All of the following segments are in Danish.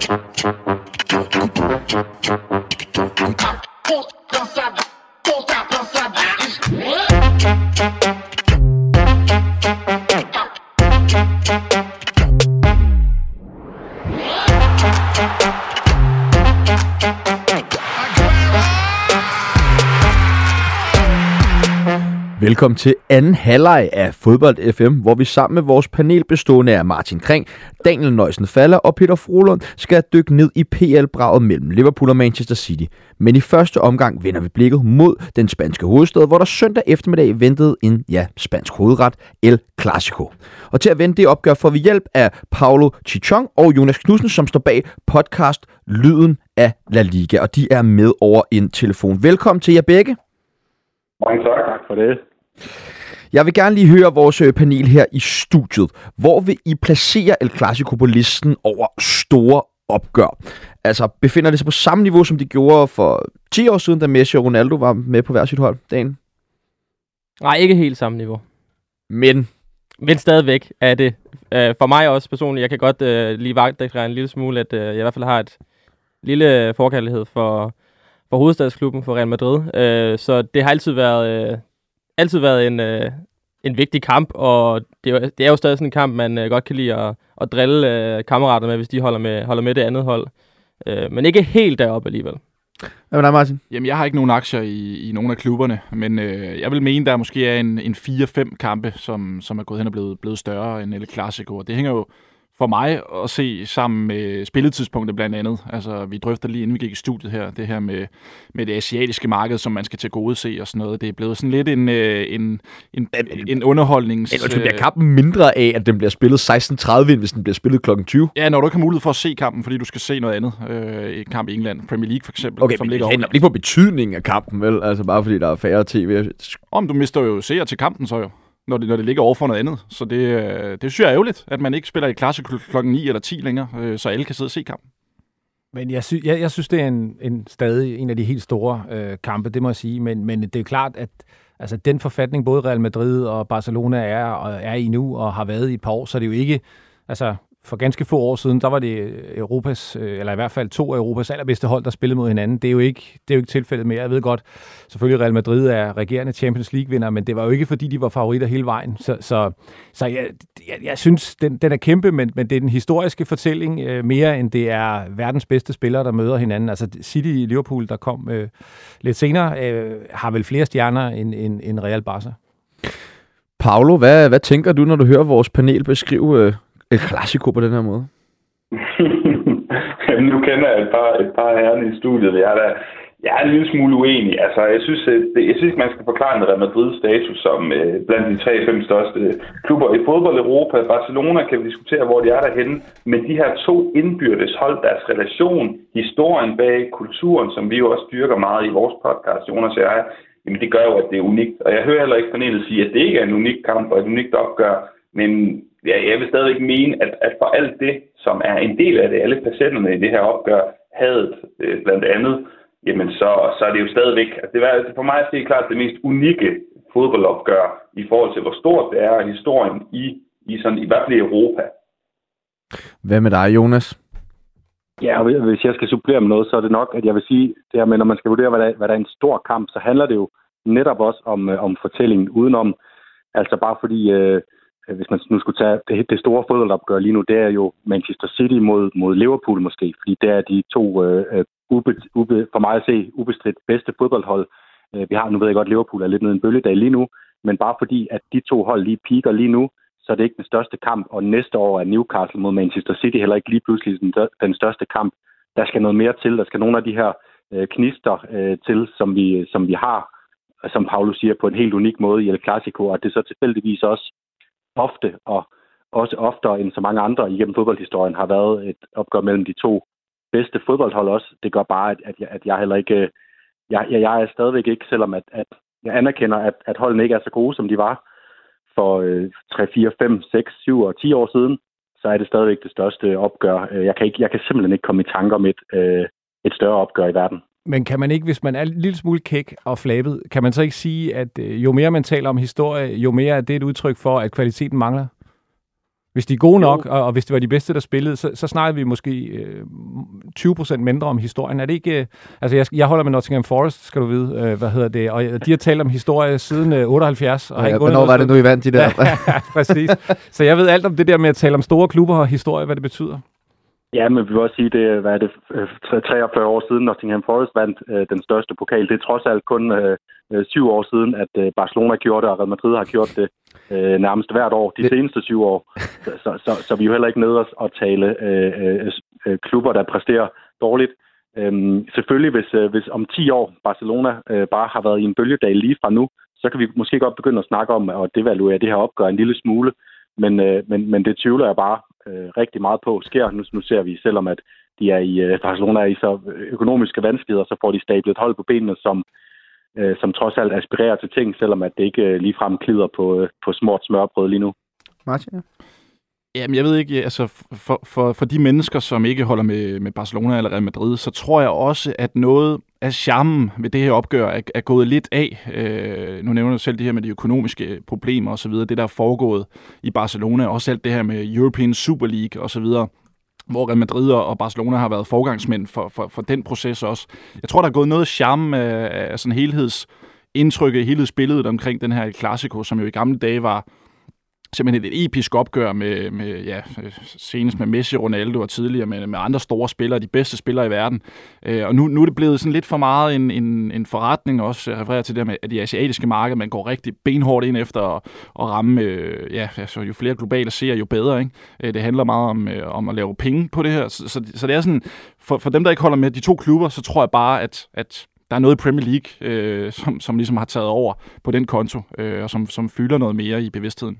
Come, put yourself. Velkommen til anden halvleg af Fodbold FM, hvor vi sammen med vores panel bestående af Martin Kring, Daniel Nøjsen Faller og Peter Frohlund skal dykke ned i PL-braget mellem Liverpool og Manchester City. Men i første omgang vender vi blikket mod den spanske hovedstad, hvor der søndag eftermiddag ventede en, ja, spansk hovedret, El Clasico. Og til at vende det opgør får vi hjælp af Paulo Chichon og Jonas Knudsen, som står bag podcast Lyden af La Liga, og de er med over en telefon. Velkommen til jer begge. Mange tak. Tak for det. Jeg vil gerne lige høre vores øh, panel her i studiet. Hvor vil I placere El Clasico på listen over store opgør? Altså, befinder det sig på samme niveau, som de gjorde for 10 år siden, da Messi og Ronaldo var med på hver sit hold, Dan? Nej, ikke helt samme niveau. Men? Men stadigvæk er det. Uh, for mig også personligt, jeg kan godt uh, lige vagtdække en lille smule, at jeg i hvert fald har et lille forkærlighed for, for hovedstadsklubben, for Real Madrid. Så det har altid været... altid været en, øh, en vigtig kamp, og det er, det er jo stadig sådan en kamp, man øh, godt kan lide at, at drille øh, kammerater med, hvis de holder med, holder med det andet hold. Øh, men ikke helt deroppe alligevel. Hvad med dig, Martin? Jamen, jeg har ikke nogen aktier i, i nogen af klubberne, men øh, jeg vil mene, der måske er en, en 4-5 kampe, som, som er gået hen og blevet, blevet større end El Clasico. Og det hænger jo for mig at se sammen med spilletidspunktet blandt andet. Altså, vi drøfter lige inden vi gik i studiet her, det her med, med det asiatiske marked, som man skal til gode se og sådan noget. Det er blevet sådan lidt en, øh, en, en, en underholdnings... Det bliver kampen mindre af, at den bliver spillet 16.30, hvis den bliver spillet kl. 20. Ja, når du ikke har mulighed for at se kampen, fordi du skal se noget andet. Øh, en kamp i England, Premier League for eksempel. Okay, som men ligger det handler ikke på betydningen af kampen, vel? Altså bare fordi der er færre tv. Om du mister jo seere til kampen så jo når det, når det ligger over for noget andet. Så det, øh, det synes jeg er ærgerligt, at man ikke spiller i klasse klokken 9 eller 10 længere, øh, så alle kan sidde og se kampen. Men jeg, sy- jeg, jeg synes, det er en, en stadig en af de helt store øh, kampe, det må jeg sige. Men, men det er klart, at altså, den forfatning, både Real Madrid og Barcelona er, og er i nu og har været i et par år, så det er jo ikke... Altså, for ganske få år siden, der var det øh, Europas, øh, eller i hvert fald to af Europas allerbedste hold, der spillede mod hinanden. Det er jo ikke, det er jo ikke tilfældet mere. Jeg ved godt, selvfølgelig Real Madrid er regerende Champions League-vinder, men det var jo ikke, fordi de var favoritter hele vejen. Så, så, så jeg, jeg, jeg synes, den, den er kæmpe, men, men det er den historiske fortælling øh, mere, end det er verdens bedste spillere, der møder hinanden. Altså City i Liverpool, der kom øh, lidt senere, øh, har vel flere stjerner end, end, end Real Barca. Paolo, hvad, hvad tænker du, når du hører vores panel beskrive øh, et klassiko på den her måde? nu kender jeg et par, et par herrene i studiet. Jeg er, da, jeg er en lille smule uenig. Altså, jeg synes, det, jeg synes man skal forklare en Real Madrid status som øh, blandt de tre fem største klubber i fodbold Europa. Barcelona kan vi diskutere, hvor de er derhenne. Men de her to indbyrdes hold, deres relation, historien bag kulturen, som vi jo også styrker meget i vores podcast, Jonas og jeg, jamen det gør jo, at det er unikt. Og jeg hører heller ikke panelet sige, at det ikke er en unik kamp og et unikt opgør. Men jeg vil stadigvæk mene, at, at for alt det, som er en del af det, alle patienterne i det her opgør, havde øh, blandt andet, jamen så, så er det jo stadigvæk, altså det var for mig at se klart det mest unikke fodboldopgør i forhold til, hvor stort det er historien i, i, sådan, i hvert fald i Europa. Hvad med dig, Jonas? Ja, hvis jeg skal supplere med noget, så er det nok, at jeg vil sige, det her med, når man skal vurdere, hvad der, hvad der er en stor kamp, så handler det jo netop også om, øh, om fortællingen udenom. Altså bare fordi, Øh, Øh, hvis man nu skulle tage det, det store fodboldopgør lige nu, det er jo Manchester City mod, mod Liverpool måske, fordi det er de to, øh, øh, ube, ube, for mig at se, ubestridt bedste fodboldhold. Øh, vi har, nu ved jeg godt, Liverpool er lidt nede en bølgedag lige nu, men bare fordi, at de to hold lige piker lige nu, så er det ikke den største kamp, og næste år er Newcastle mod Manchester City heller ikke lige pludselig den, den største kamp. Der skal noget mere til, der skal nogle af de her øh, knister øh, til, som vi, som vi har, som Paulus siger, på en helt unik måde i El Clasico, og det så tilfældigvis også ofte, og også oftere end så mange andre igennem fodboldhistorien, har været et opgør mellem de to bedste fodboldhold også. Det gør bare, at, at, jeg, at jeg heller ikke... Jeg, jeg er stadigvæk ikke, selvom at, at jeg anerkender, at, at holdene ikke er så gode, som de var for øh, 3, 4, 5, 6, 7 og 10 år siden, så er det stadigvæk det største opgør. Øh, jeg kan, ikke, jeg kan simpelthen ikke komme i tanke om et, øh, et større opgør i verden. Men kan man ikke, hvis man er en lille smule kæk og flabet, kan man så ikke sige, at øh, jo mere man taler om historie, jo mere er det et udtryk for, at kvaliteten mangler? Hvis de er gode nok, og, og hvis det var de bedste, der spillede, så, så snakker vi måske øh, 20% mindre om historien. Er det ikke... Øh, altså, jeg, jeg holder med Nottingham Forest, skal du vide, øh, hvad hedder det, og de har talt om historie siden øh, 78. Og ja, hvornår var det nu, I vandt de der? ja, præcis. Så jeg ved alt om det der med at tale om store klubber og historie, hvad det betyder. Ja, men vi vil også sige, det hvad er det, 43 år siden Nottingham Forest vandt øh, den største pokal. Det er trods alt kun øh, øh, syv år siden, at øh, Barcelona gjorde det, og Real Madrid har gjort det øh, nærmest hvert år de seneste syv år. Så, så, så, så vi er jo heller ikke nede og tale øh, øh, øh, klubber, der præsterer dårligt. Øhm, selvfølgelig, hvis, øh, hvis om 10 år Barcelona øh, bare har været i en bølgedal lige fra nu, så kan vi måske godt begynde at snakke om at devaluere det her opgør en lille smule. Men, øh, men, men det tvivler jeg bare øh, rigtig meget på sker. Nu, nu ser vi, selvom at de er i, øh, Barcelona er i så økonomiske vanskeligheder, så får de stablet hold på benene, som, øh, som trods alt aspirerer til ting, selvom at det ikke øh, ligefrem klider på, øh, på smort smørbrød lige nu. Martin, ja. Jamen, jeg ved ikke, altså for, for, for de mennesker, som ikke holder med, med Barcelona eller Real Madrid, så tror jeg også, at noget af charmen ved det her opgør er, er gået lidt af. Øh, nu nævner du selv det her med de økonomiske problemer osv., det der er foregået i Barcelona, også alt det her med European Super League osv., hvor Real Madrid og Barcelona har været forgangsmænd for, for, for den proces også. Jeg tror, der er gået noget charme af, af sådan helheds indtrykket, helhedsbilledet omkring den her Clasico, som jo i gamle dage var simpelthen et episk opgør med, med ja, senest med Messi, Ronaldo og tidligere med, med andre store spillere, de bedste spillere i verden. Øh, og nu, nu er det blevet sådan lidt for meget en, en, en forretning også. Jeg refererer til det med, at de asiatiske marked, man går rigtig benhårdt ind efter at, at ramme, øh, ja, altså jo flere globale ser, jo bedre. Ikke? Øh, det handler meget om, øh, om at lave penge på det her. Så, så, så det er sådan, for, for dem, der ikke holder med de to klubber, så tror jeg bare, at, at der er noget i Premier League, øh, som, som ligesom har taget over på den konto, øh, og som, som fylder noget mere i bevidstheden.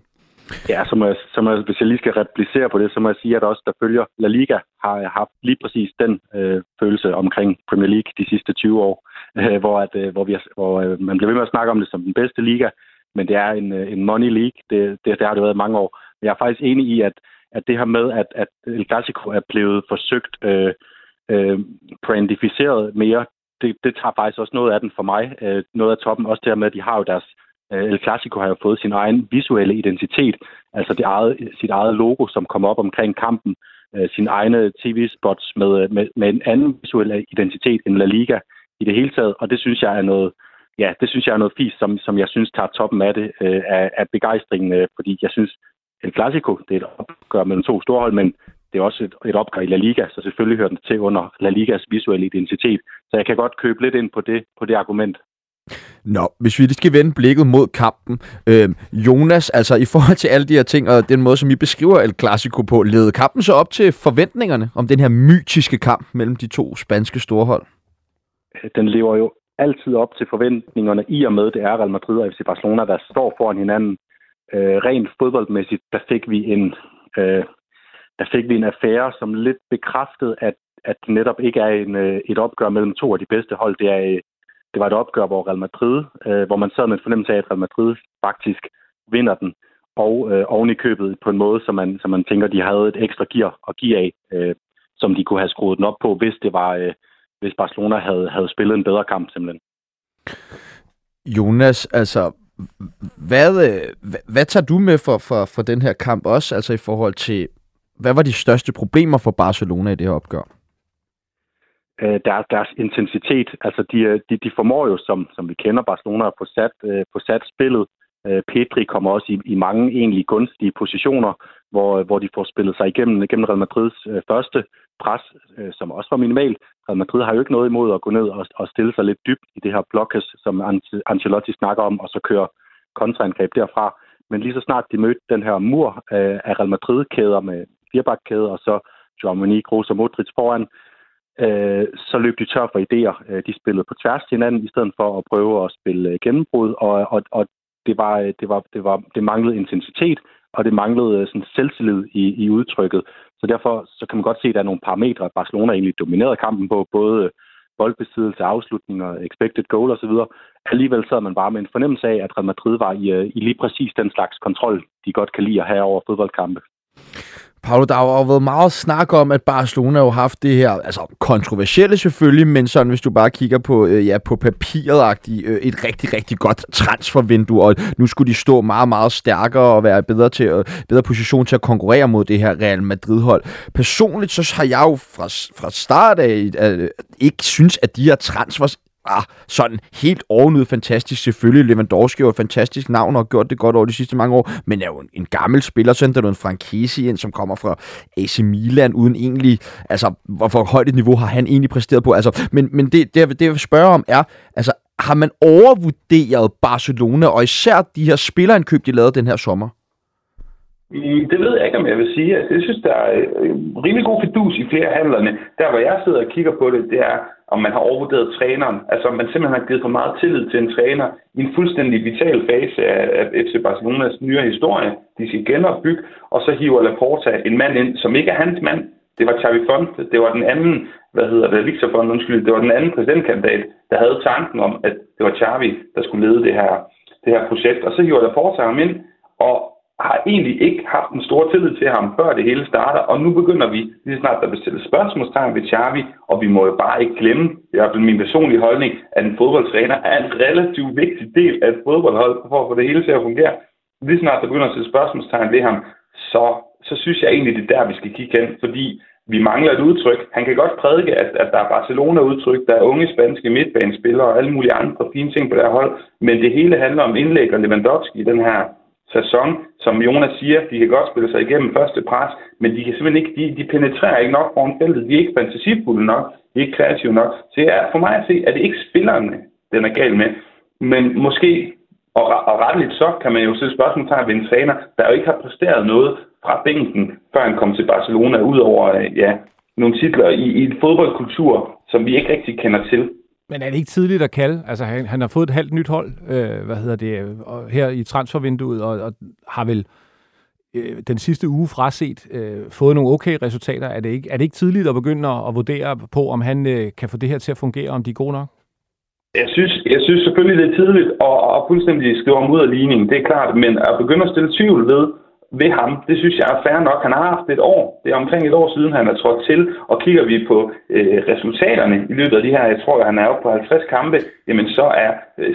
Ja, som jeg, så jeg, hvis jeg lige skal replicere på det, så må jeg sige, at også der følger La Liga har haft lige præcis den øh, følelse omkring Premier League de sidste 20 år, øh, hvor, at, øh, hvor, vi, hvor øh, man bliver ved med at snakke om det som den bedste liga, men det er en, øh, en money league, det, det, det har det været i mange år. Men jeg er faktisk enig i, at, at det her med, at, at El Clasico er blevet forsøgt øh, øh, brandificeret mere, det, det tager faktisk også noget af den for mig. Øh, noget af toppen, også det her med, at de har jo deres Øh, El Clasico har jo fået sin egen visuelle identitet, altså det eget, sit eget logo, som kommer op omkring kampen, øh, sin egne tv-spots med, med, med en anden visuel identitet end La Liga i det hele taget, og det synes jeg er noget, ja, det synes jeg er noget fis, som, som jeg synes tager toppen af det, øh, af, af begejstringen, øh, fordi jeg synes, El Clasico, det er et opgør mellem to storhold, men det er også et, et opgør i La Liga, så selvfølgelig hører den til under La Ligas visuelle identitet. Så jeg kan godt købe lidt ind på det, på det argument. Nå, hvis vi lige skal vende blikket mod kampen. Øh, Jonas, altså i forhold til alle de her ting, og den måde, som I beskriver El Clasico på, ledede kampen så op til forventningerne om den her mytiske kamp mellem de to spanske storhold? Den lever jo altid op til forventningerne, i og med det er Real Madrid og FC Barcelona, der står foran hinanden. Øh, rent fodboldmæssigt, der fik vi en, øh, der fik vi en affære, som lidt bekræftede, at, at det netop ikke er en, øh, et opgør mellem to af de bedste hold. Det er øh, det var et opgør, hvor Real Madrid, øh, hvor man sad med en fornemmelse af, at Real Madrid faktisk vinder den, og øh, oven i købet på en måde, som man, som man tænker, de havde et ekstra gear at give af, øh, som de kunne have skruet den op på, hvis det var, øh, hvis Barcelona havde, havde spillet en bedre kamp simpelthen. Jonas, altså, hvad, hvad, hvad tager du med for, for, for den her kamp også, altså i forhold til, hvad var de største problemer for Barcelona i det her opgør? Øh, deres, deres intensitet. Altså, de, øh, de, de formår jo, som, som vi kender Barcelona, at få sat, øh, få sat spillet. Øh, Petri kommer også i, i mange egentlig gunstige positioner, hvor, øh, hvor de får spillet sig igennem, igennem Real Madrids øh, første pres, øh, som også var minimal. Real Madrid har jo ikke noget imod at gå ned og, og stille sig lidt dybt i det her blokkes, som Ancelotti snakker om, og så køre kontraangreb derfra. Men lige så snart de mødte den her mur øh, af Real Madrid-kæder med firebakkæder, og så Joao Monique, Kroos og Modric foran, øh, Øh, så løb de tør for idéer. Øh, de spillede på tværs til hinanden, i stedet for at prøve at spille øh, gennembrud, og, og, og det, var, det, var, det, var, det manglede intensitet, og det manglede sådan selvtillid i, i udtrykket. Så derfor så kan man godt se, at der er nogle parametre, at Barcelona egentlig dominerede kampen på, både boldbesiddelse, afslutninger, expected goal osv. Alligevel sad man bare med en fornemmelse af, at Real Madrid var i, i lige præcis den slags kontrol, de godt kan lide at have over fodboldkampe. Paolo, der har jo været meget snak om, at Barcelona har jo haft det her, altså kontroversielle selvfølgelig, men sådan hvis du bare kigger på, øh, ja, på papiret øh, et rigtig, rigtig godt transfervindue, og nu skulle de stå meget, meget stærkere og være bedre, til, øh, bedre position til at konkurrere mod det her Real Madrid-hold. Personligt så har jeg jo fra, fra start af øh, ikke synes, at de her transfers ah, sådan helt ovenud fantastisk. Selvfølgelig, Lewandowski er et fantastisk navn og har gjort det godt over de sidste mange år, men er jo en, en gammel spiller, så der er en Frankesi ind, som kommer fra AC Milan, uden egentlig, altså, hvor, højt et niveau har han egentlig præsteret på. Altså, men men det, det, det, jeg vil spørge om er, altså, har man overvurderet Barcelona, og især de her spillerindkøb, de lavede den her sommer? Mm, det ved jeg ikke, om jeg vil sige. Altså, jeg synes, der er øh, rimelig god fidus i flere handlerne. Der, hvor jeg sidder og kigger på det, det er, om man har overvurderet træneren. Altså, om man simpelthen har givet for meget tillid til en træner i en fuldstændig vital fase af, FC Barcelonas nyere historie. De skal genopbygge, og så hiver Laporta en mand ind, som ikke er hans mand. Det var Xavi Font, Det var den anden, hvad hedder det, Victor Font, undskyld. Det var den anden præsidentkandidat, der havde tanken om, at det var Xavi, der skulle lede det her, det her projekt. Og så hiver Laporta ham ind, og har egentlig ikke haft en stor tillid til ham, før det hele starter, og nu begynder vi lige snart at bestille spørgsmålstegn ved Xavi, og vi må jo bare ikke glemme, det er min personlige holdning, at en fodboldtræner er en relativt vigtig del af et fodboldhold, for at få det hele til at fungere. Lige snart der begynder at stille spørgsmålstegn ved ham, så, så synes jeg egentlig, det er der, vi skal kigge hen, fordi vi mangler et udtryk. Han kan godt prædike, at, at der er Barcelona-udtryk, der er unge spanske midtbanespillere og alle mulige andre fine ting på det her hold, men det hele handler om indlæg og Lewandowski i den her sæson, som Jonas siger, de kan godt spille sig igennem første pres, men de kan simpelthen ikke, de, de penetrerer ikke nok foran feltet, de er ikke fantasifulde nok, de er ikke kreative nok. Så ja, for mig at se, er det ikke spillerne, den er gal med, men måske, og, og retteligt så, kan man jo stille spørgsmålstegn ved en træner, der jo ikke har præsteret noget fra bænken, før han kom til Barcelona, udover øh, ja, nogle titler i, i en fodboldkultur, som vi ikke rigtig kender til. Men er det ikke tidligt at kalde? Altså, han, han har fået et halvt nyt hold, øh, hvad hedder det, og her i transfervinduet, og, og har vel øh, den sidste uge fraset øh, fået nogle okay resultater. Er det, ikke, er det ikke tidligt at begynde at, at vurdere på, om han øh, kan få det her til at fungere, om de er gode nok? Jeg synes, jeg synes selvfølgelig, det er tidligt at, at fuldstændig skrive om ud af ligningen, det er klart, men at begynde at stille tvivl ved, ved ham. Det synes jeg er fair nok. Han har haft et år. Det er omkring et år siden, han er trådt til. Og kigger vi på øh, resultaterne i løbet af de her, jeg tror, han er oppe på 50 kampe, jamen så er øh,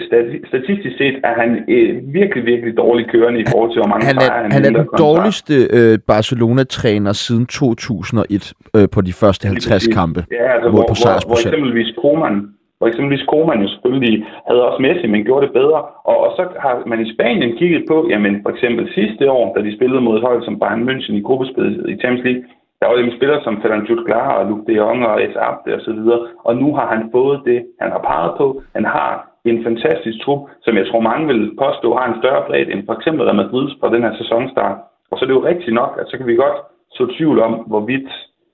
statistisk set er han øh, virkelig, virkelig dårlig kørende i forhold til, hvor mange han er, han, han er den dårligste øh, Barcelona-træner siden 2001 øh, på de første 50 kampe. Ja, altså, hvor, på hvor, hvor eksempelvis Koeman og eksempelvis Koeman jo selvfølgelig havde også Messi, men gjorde det bedre. Og, og så har man i Spanien kigget på, jamen for eksempel sidste år, da de spillede mod et hold som Bayern München i gruppespillet i Champions League, der var dem en spiller som Ferran Jutglar og Luke de Jong og S. Abde og så videre. Og nu har han fået det, han har peget på. Han har en fantastisk trup, som jeg tror mange vil påstå har en større bredde end for eksempel Real Madrid på den her sæsonstart. Og så er det jo rigtigt nok, at så kan vi godt så tvivl om, hvorvidt,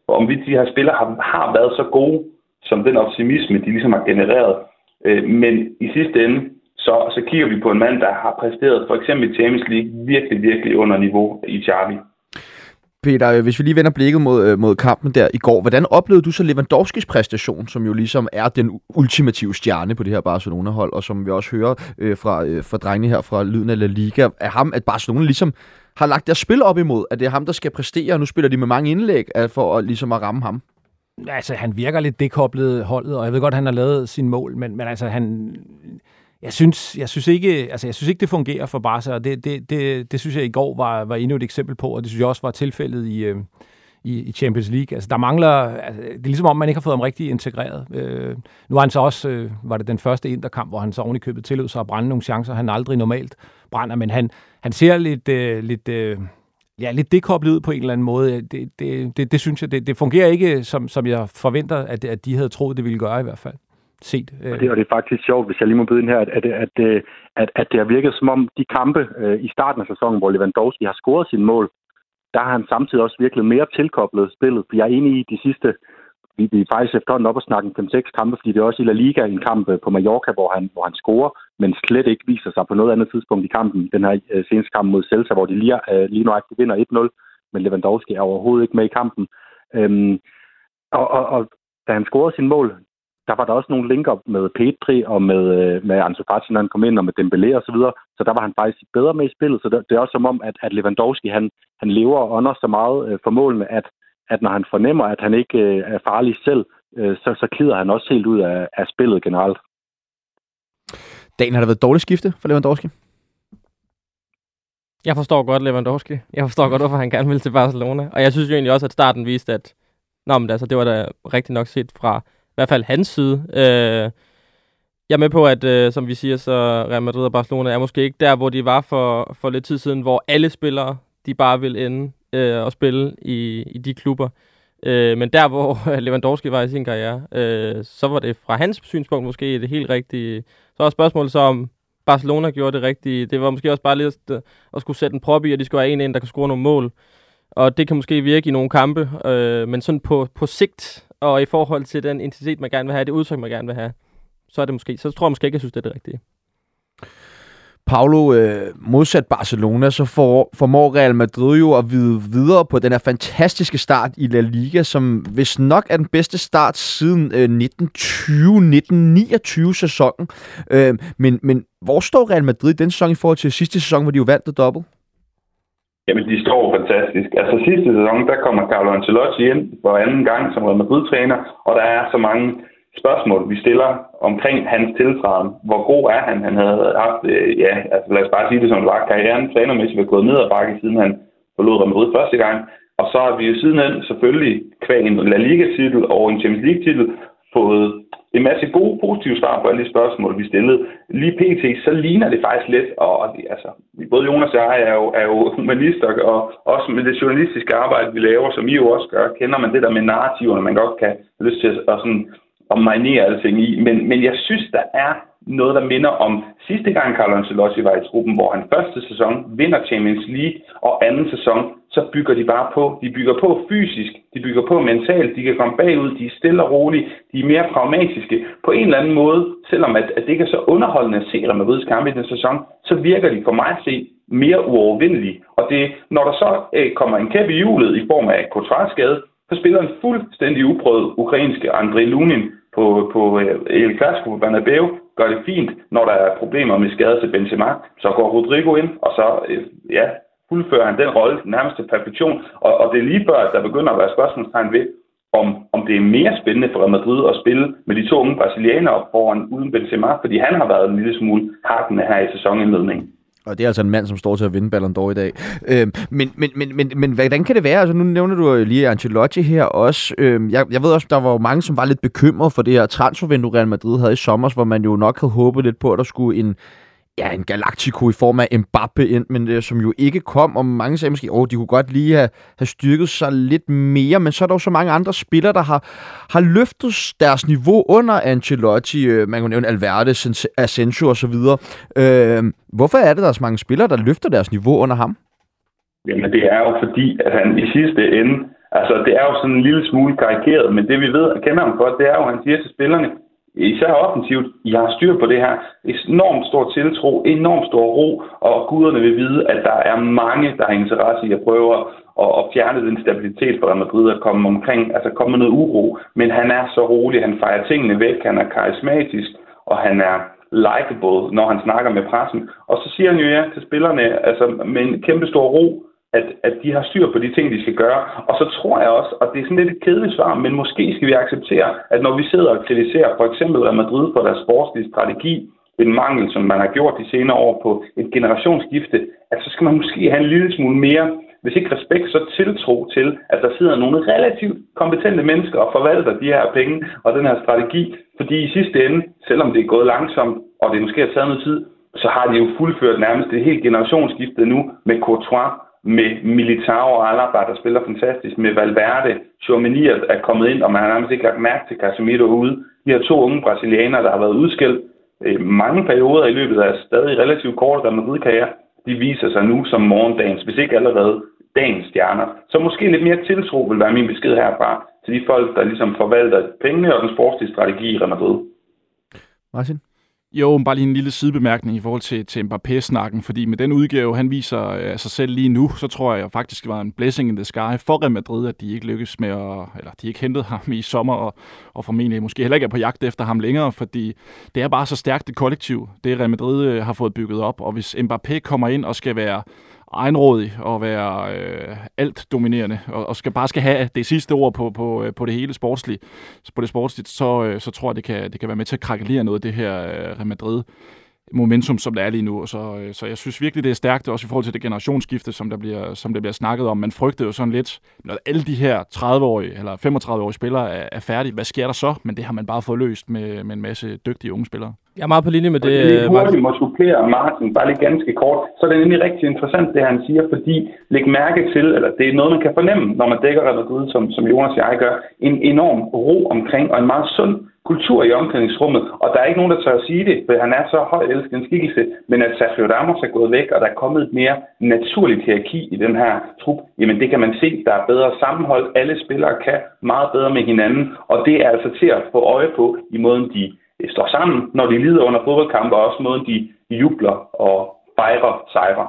om vi de her spillere har, har været så gode, som den optimisme, de ligesom har genereret. Øh, men i sidste ende, så, så kigger vi på en mand, der har præsteret for eksempel i Champions League virkelig, virkelig under niveau i Xavi. Peter, øh, hvis vi lige vender blikket mod, øh, mod kampen der i går, hvordan oplevede du så Lewandowskis præstation, som jo ligesom er den ultimative stjerne på det her Barcelona-hold, og som vi også hører øh, fra, øh, fra drengene her fra Lyden af La Liga, er ham, at Barcelona ligesom har lagt deres spil op imod, at det er ham, der skal præstere, og nu spiller de med mange indlæg øh, for at, ligesom at ramme ham? Altså, han virker lidt dekoblet holdet, og jeg ved godt, at han har lavet sin mål, men, men altså, han... Jeg synes, jeg synes ikke, altså jeg synes ikke, det fungerer for Barca, og det, det, det, det synes jeg i går var, var endnu et eksempel på, og det synes jeg også var tilfældet i, øh, i, i Champions League. Altså, der mangler, altså, det er ligesom om, man ikke har fået ham rigtig integreret. Øh, nu var han så også, øh, var det den første interkamp, hvor han så oven i købet tillod sig at brænde nogle chancer, han aldrig normalt brænder, men han, han ser lidt, øh, lidt øh, ja, lidt dekoblet ud på en eller anden måde. Det, det, det, det synes jeg, det, det fungerer ikke, som, som jeg forventer, at, at de havde troet, det ville gøre i hvert fald. Set. Øh. Og det, og det er faktisk sjovt, hvis jeg lige må byde ind her, at, at, at, at, at det har virket som om de kampe øh, i starten af sæsonen, hvor Lewandowski har scoret sin mål, der har han samtidig også virkelig mere tilkoblet spillet. For jeg er enig i de sidste vi, vi er faktisk efterhånden op og snakke 5-6 kampe, fordi det er også i La Liga en kamp øh, på Mallorca, hvor han, hvor han scorer, men slet ikke viser sig på noget andet tidspunkt i kampen. Den her øh, seneste kamp mod Celta, hvor de lige, øh, lige nu vinder 1-0, men Lewandowski er overhovedet ikke med i kampen. Øhm, og, og, og da han scorede sin mål, der var der også nogle linker med Petri og med, øh, med Ansu Fati, når han kom ind, og med Dembélé og så videre. Så der var han faktisk bedre med i spillet. Så det, det er også som om, at, at Lewandowski, han, han lever og ånder så meget øh, for målene, at, at når han fornemmer, at han ikke øh, er farlig selv, øh, så, så klider han også helt ud af, af spillet generelt. Dagen har der været dårligt skifte for Lewandowski? Jeg forstår godt Lewandowski. Jeg forstår godt, hvorfor han gerne vil til Barcelona. Og jeg synes jo egentlig også, at starten viste, at Nå, men altså, det var da rigtig nok set fra i hvert fald hans side. Øh, jeg er med på, at øh, som vi siger, så Real Madrid og Barcelona er måske ikke der, hvor de var for, for lidt tid siden, hvor alle spillere, de bare vil ende øh, og spille i, i de klubber. Øh, men der, hvor Lewandowski var i sin karriere, øh, så var det fra hans synspunkt måske det helt rigtige. Så er spørgsmålet så, om Barcelona gjorde det rigtige. Det var måske også bare lidt øh, at, skulle sætte en prop i, at de skulle have en ind, der kan score nogle mål. Og det kan måske virke i nogle kampe, øh, men sådan på, på sigt, og i forhold til den intensitet, man gerne vil have, det udtryk, man gerne vil have, så er det måske, så tror jeg måske ikke, jeg synes, det er det rigtige. Paulo, øh, modsat Barcelona, så for, formår Real Madrid jo at vide videre på den her fantastiske start i La Liga, som hvis nok er den bedste start siden øh, 1920-1929 sæsonen. Øh, men, men hvor står Real Madrid i den sæson i forhold til sidste sæson, hvor de jo vandt det dobbelt? Jamen, de står fantastisk. Altså sidste sæson, der kommer Carlo Ancelotti ind for anden gang som Real Madrid-træner, og der er så mange spørgsmål, vi stiller omkring hans tiltræden. Hvor god er han? Han havde haft, øh, ja, altså lad os bare sige det som det var, karrieren trænermæssigt var gået ned ad bakke, siden han forlod Real Madrid første gang. Og så har vi jo sidenhen selvfølgelig kvæg en La Liga-titel og en Champions League-titel fået en masse gode, positive svar på alle de spørgsmål, vi stillede. Lige pt. så ligner det faktisk lidt, og, og altså, både Jonas og jeg er jo, er jo humanister, og også med det journalistiske arbejde, vi laver, som I jo også gør, kender man det der med narrativerne, man godt kan have lyst til at, at, sådan, at marinere alting i. Men, men jeg synes, der er noget, der minder om sidste gang Carlo Ancelotti var i truppen, hvor han første sæson vinder Champions League, og anden sæson, så bygger de bare på. De bygger på fysisk, de bygger på mentalt, de kan komme bagud, de er stille og rolige, de er mere pragmatiske. På en eller anden måde, selvom at, at det ikke er så underholdende at se Real Madrid's kampe i den sæson, så virker de for mig at se mere uovervindelige. Og det, når der så øh, kommer en kæp i hjulet i form af skade, så spiller en fuldstændig uprøvet ukrainske André Lunin på, på øh, El Clasico på Bernabeu, gør det fint, når der er problemer med skade til Benzema. Så går Rodrigo ind, og så øh, ja, fuldfører han den rolle nærmest til perfektion. Og, og det er lige før, at der begynder at være spørgsmålstegn ved, om, om det er mere spændende for Real Madrid at spille med de to unge brasilianere foran uden Benzema, fordi han har været en lille smule hakkende her i sæsonindledningen. Og det er altså en mand, som står til at vinde Ballon d'Or i dag. Øhm, men, men, men, men, men hvordan kan det være? Altså, nu nævner du lige Ancelotti her også. Øhm, jeg, jeg ved også, der var mange, som var lidt bekymret for det her transfervindue, Real Madrid havde i sommer, hvor man jo nok havde håbet lidt på, at der skulle en, ja, en Galactico i form af Mbappe ind, men det, som jo ikke kom, og mange sagde måske, at de kunne godt lige have, have styrket sig lidt mere, men så er der jo så mange andre spillere, der har, har løftet deres niveau under Ancelotti, øh, man kan nævne Alverde, Asensio osv. Øh, hvorfor er det, der er så mange spillere, der løfter deres niveau under ham? Jamen, det er jo fordi, at han i sidste ende, altså det er jo sådan en lille smule karikeret, men det vi ved og kender ham for, det er jo, at han siger til spillerne, især offensivt, jeg har styr på det her. Enormt stor tiltro, enormt stor ro, og guderne vil vide, at der er mange, der har interesse i at prøve at, at fjerne den stabilitet for Madrid at komme omkring, altså komme med noget uro. Men han er så rolig, han fejrer tingene væk, han er karismatisk, og han er likable, når han snakker med pressen. Og så siger han jo ja til spillerne, altså med en kæmpe stor ro, at, at de har styr på de ting, de skal gøre. Og så tror jeg også, og det er sådan lidt et kedeligt svar, men måske skal vi acceptere, at når vi sidder og kritiserer for eksempel Real Madrid for deres sportslige strategi, en mangel, som man har gjort de senere år på et generationsskifte, at så skal man måske have en lille smule mere, hvis ikke respekt, så tiltro til, at der sidder nogle relativt kompetente mennesker og forvalter de her penge og den her strategi. Fordi i sidste ende, selvom det er gået langsomt, og det måske har taget noget tid, så har de jo fuldført nærmest det helt generationsskifte nu med Courtois med Militao og Alaba, der spiller fantastisk, med Valverde, Chouameni er kommet ind, og man har nærmest ikke lagt mærke til Casemiro ude. De her to unge brasilianere, der har været udskilt øh, mange perioder i løbet af stadig relativt korte Real Madrid-karriere, de viser sig nu som morgendagens, hvis ikke allerede dagens stjerner. Så måske lidt mere tiltro vil være min besked herfra til de folk, der ligesom forvalter pengene og den sportslige strategi i Real Madrid. Martin? Jo, bare lige en lille sidebemærkning i forhold til, til Mbappé-snakken, fordi med den udgave, han viser øh, sig selv lige nu, så tror jeg faktisk, det var en blessing in the sky for Real Madrid, at de ikke lykkedes med at, eller de ikke hentede ham i sommer, og, og formentlig måske heller ikke er på jagt efter ham længere, fordi det er bare så stærkt et kollektiv, det Real Madrid øh, har fået bygget op, og hvis Mbappé kommer ind og skal være egenrådig og være øh, alt dominerende og, og skal bare skal have det sidste ord på, på, øh, på det hele sportslige, på det sportslige, så, øh, så tror jeg, det kan, det kan være med til at krakelere noget af det her øh, Real Madrid momentum, som der er lige nu. Og så, øh, så jeg synes virkelig, det er stærkt, også i forhold til det generationsskifte, som der bliver, som der bliver snakket om. Man frygtede jo sådan lidt, når alle de her 30-årige eller 35-årige spillere er, er færdige, hvad sker der så? Men det har man bare fået løst med, med en masse dygtige unge spillere. Jeg er meget på linje med det, det hurtigt må supplere Martin, bare lige ganske kort, så er det nemlig rigtig interessant, det han siger, fordi læg mærke til, eller det er noget, man kan fornemme, når man dækker Madrid, som, som Jonas og jeg gør, en enorm ro omkring, og en meget sund kultur i omklædningsrummet, og der er ikke nogen, der tør at sige det, for han er så højt elsket en skikkelse, men at Sergio Ramos er gået væk, og der er kommet et mere naturligt hierarki i den her trup, jamen det kan man se, der er bedre sammenhold, alle spillere kan meget bedre med hinanden, og det er altså til at få øje på i måden, de står sammen, når de lider under fodboldkampe, og også måden, de jubler og fejrer sejre.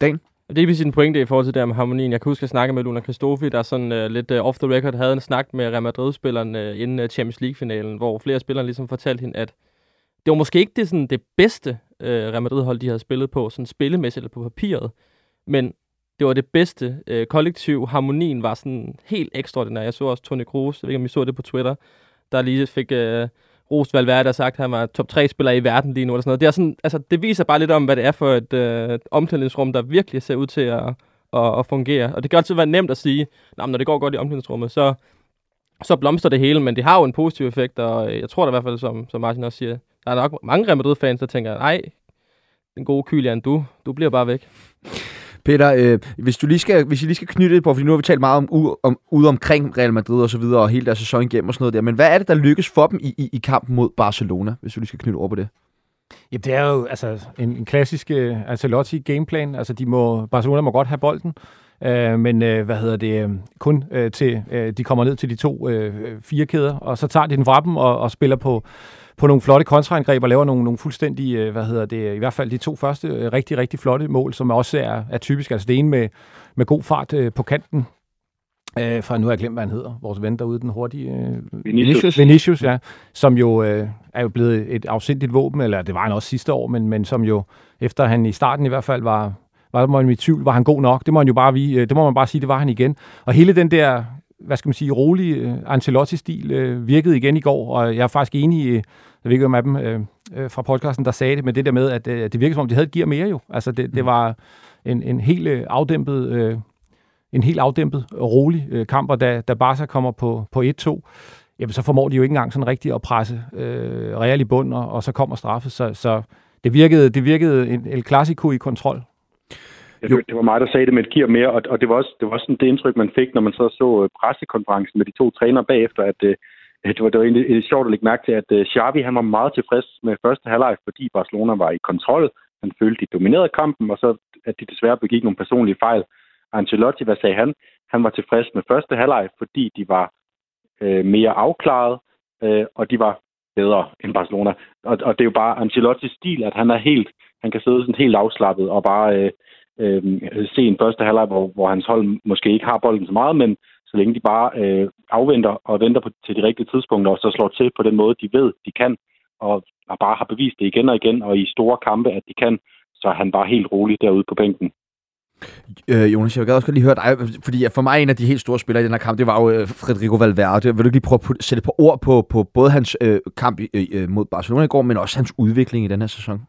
Dan? Det er sin pointe i forhold til det med harmonien. Jeg kan huske, at jeg snakkede med Luna Kristofi, der sådan uh, lidt uh, off the record havde en snak med Real Madrid-spilleren uh, inden uh, Champions League-finalen, hvor flere spillere ligesom fortalte hende, at det var måske ikke det, sådan, det bedste uh, Real Madrid-hold, de havde spillet på, sådan spillemæssigt eller på papiret, men det var det bedste. Uh, kollektiv harmonien var sådan helt ekstraordinær. Jeg så også Toni Kroos, jeg ved ikke, om I så det på Twitter, der lige fik uh, Rost Valverde har sagt, at han var top 3 spiller i verden lige nu. Eller sådan noget. Det, er sådan, altså, det viser bare lidt om, hvad det er for et øh, omklædningsrum, der virkelig ser ud til at, at, at fungere. Og det kan altid være nemt at sige, at når det går godt i omklædningsrummet, så, så blomster det hele, men det har jo en positiv effekt, og øh, jeg tror da i hvert fald, som, som Martin også siger, der er nok mange Real Madrid-fans, der tænker, nej, den gode Kylian, du, du bliver bare væk. Peter, øh, hvis, du lige skal, hvis I lige skal knytte det på, fordi nu har vi talt meget om, u, om ude omkring Real Madrid og så videre, og hele deres sæson igennem og sådan noget der, men hvad er det, der lykkes for dem i, i, i kampen mod Barcelona, hvis du lige skal knytte over på det? Ja, det er jo altså, en, en klassisk uh, Ancelotti gameplan. Altså, de må, Barcelona må godt have bolden, øh, men øh, hvad hedder det, øh, kun øh, til øh, de kommer ned til de to øh, fire kæder, og så tager de den fra dem og, og spiller på på nogle flotte kontraangreb og laver nogle, nogle fuldstændig, øh, hvad hedder det, i hvert fald de to første øh, rigtig, rigtig flotte mål, som også er, er typisk. Altså det ene med, med god fart øh, på kanten, Øh, for nu har jeg glemt, hvad han hedder. Vores ven derude, den hurtige... Øh, Vinicius. Vinicius, ja. Som jo øh, er jo blevet et afsindigt våben, eller det var han også sidste år, men, men som jo, efter han i starten i hvert fald var, var man i tvivl, var han god nok. Det må, man jo bare, det må man bare sige, det var han igen. Og hele den der hvad skal man sige, rolig uh, Ancelotti-stil uh, virkede igen i går, og jeg er faktisk enig i, jeg ved ikke, hvem af dem uh, uh, fra podcasten, der sagde det, men det der med, at uh, det virkede som om, de havde et gear mere jo. Altså, det, det mm. var en, en helt uh, afdæmpet, uh, en helt afdæmpet og rolig uh, kamp, og da, da Barca kommer på, på 1-2, jamen så formår de jo ikke engang sådan rigtigt at presse uh, Real i bund, og, og så kommer straffe, så, så det virkede, det virkede en El Clasico i kontrol. Jo. Det var mig, der sagde det med et mere, og, og det var også, det var sådan det indtryk, man fik, når man så så øh, pressekonferencen med de to trænere bagefter, at uh, det var, det var egentlig det sjovt at lægge mærke til, at uh, Xavi han var meget tilfreds med første halvleg, fordi Barcelona var i kontrol. Han følte, de dominerede kampen, og så at de desværre begik nogle personlige fejl. Ancelotti, hvad sagde han? Han var tilfreds med første halvleg, fordi de var øh, mere afklaret, øh, og de var bedre end Barcelona. Og, og det er jo bare Ancelottis stil, at han er helt, han kan sidde sådan helt afslappet og bare øh, øh, se en første halvleg, hvor, hvor hans hold måske ikke har bolden så meget, men så længe de bare øh, afventer og venter på, til de rigtige tidspunkter, og så slår til på den måde, de ved, de kan, og, og bare har bevist det igen og igen, og i store kampe, at de kan, så er han bare helt rolig derude på bænken. Øh, Jonas, jeg vil også godt lige høre dig, fordi for mig en af de helt store spillere i den her kamp, det var jo Frederico Federico Valverde. Vil du ikke lige prøve at sætte på ord på, på både hans øh, kamp øh, mod Barcelona i går, men også hans udvikling i den her sæson?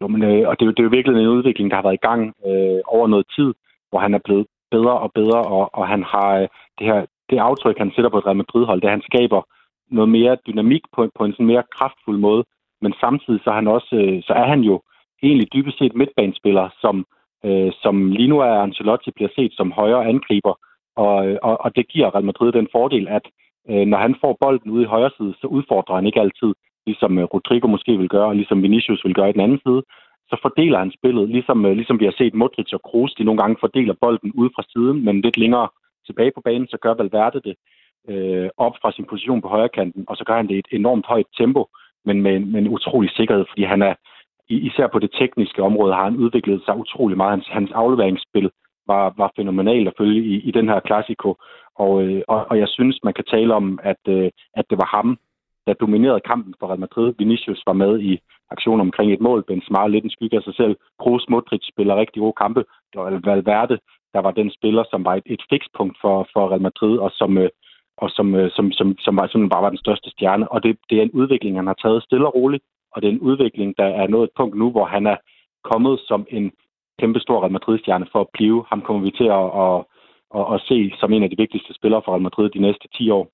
Jo, men, øh, og det, er jo, det er jo virkelig en udvikling, der har været i gang øh, over noget tid, hvor han er blevet bedre og bedre, og, og han har øh, det her det aftryk, han sætter på et Real Madrid-hold, det han skaber noget mere dynamik på, på en sådan mere kraftfuld måde, men samtidig så er han også, øh, så er han jo egentlig dybest set midtbanespiller, som, øh, som lige nu er Ancelotti bliver set som højre angriber, og, øh, og, og det giver Real Madrid den fordel, at øh, når han får bolden ude i højre side, så udfordrer han ikke altid ligesom øh, Rodrigo måske vil gøre, og ligesom Vinicius vil gøre i den anden side, så fordeler han spillet, ligesom, øh, ligesom vi har set Modric og Kroos, de nogle gange fordeler bolden ud fra siden, men lidt længere tilbage på banen, så gør Valverde det øh, op fra sin position på højre kanten, og så gør han det i et enormt højt tempo, men med, med en utrolig sikkerhed, fordi han er, især på det tekniske område, har han udviklet sig utrolig meget. Hans, hans afleveringsspil var, var fænomenalt at følge i, i den her klassiko, og, øh, og, og jeg synes, man kan tale om, at, øh, at det var ham, der dominerede kampen for Real Madrid. Vinicius var med i aktion omkring et mål. Benzema lidt en skygge af sig selv. Kroos Modric spiller rigtig gode kampe. Det var Valverde, der var den spiller, som var et, et fikspunkt for, for Real Madrid, og som, øh, og som, øh, som, som, som var, som bare var den største stjerne. Og det, det er en udvikling, han har taget stille og roligt, og det er en udvikling, der er nået et punkt nu, hvor han er kommet som en kæmpe stor Real Madrid-stjerne for at blive. Ham kommer vi til at, at, at, at se som en af de vigtigste spillere for Real Madrid de næste 10 år.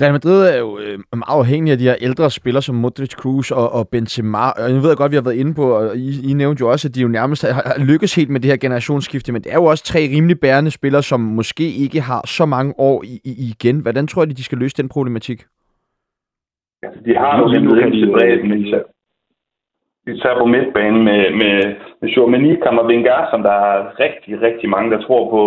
Real Madrid er jo øh, meget afhængig af de her ældre spillere som Modric, Cruz og, og Benzema. Og jeg ved godt, vi har været inde på, og I, I nævnte jo også, at de jo nærmest har, har lykkes helt med det her generationsskifte, men det er jo også tre rimelig bærende spillere, som måske ikke har så mange år i, i, igen. Hvordan tror I, de skal løse den problematik? Altså, de har jo hentet ind til bredden, især, især på midtbanen med, med, med Chouameni, Kammervinga, som der er rigtig, rigtig mange, der tror på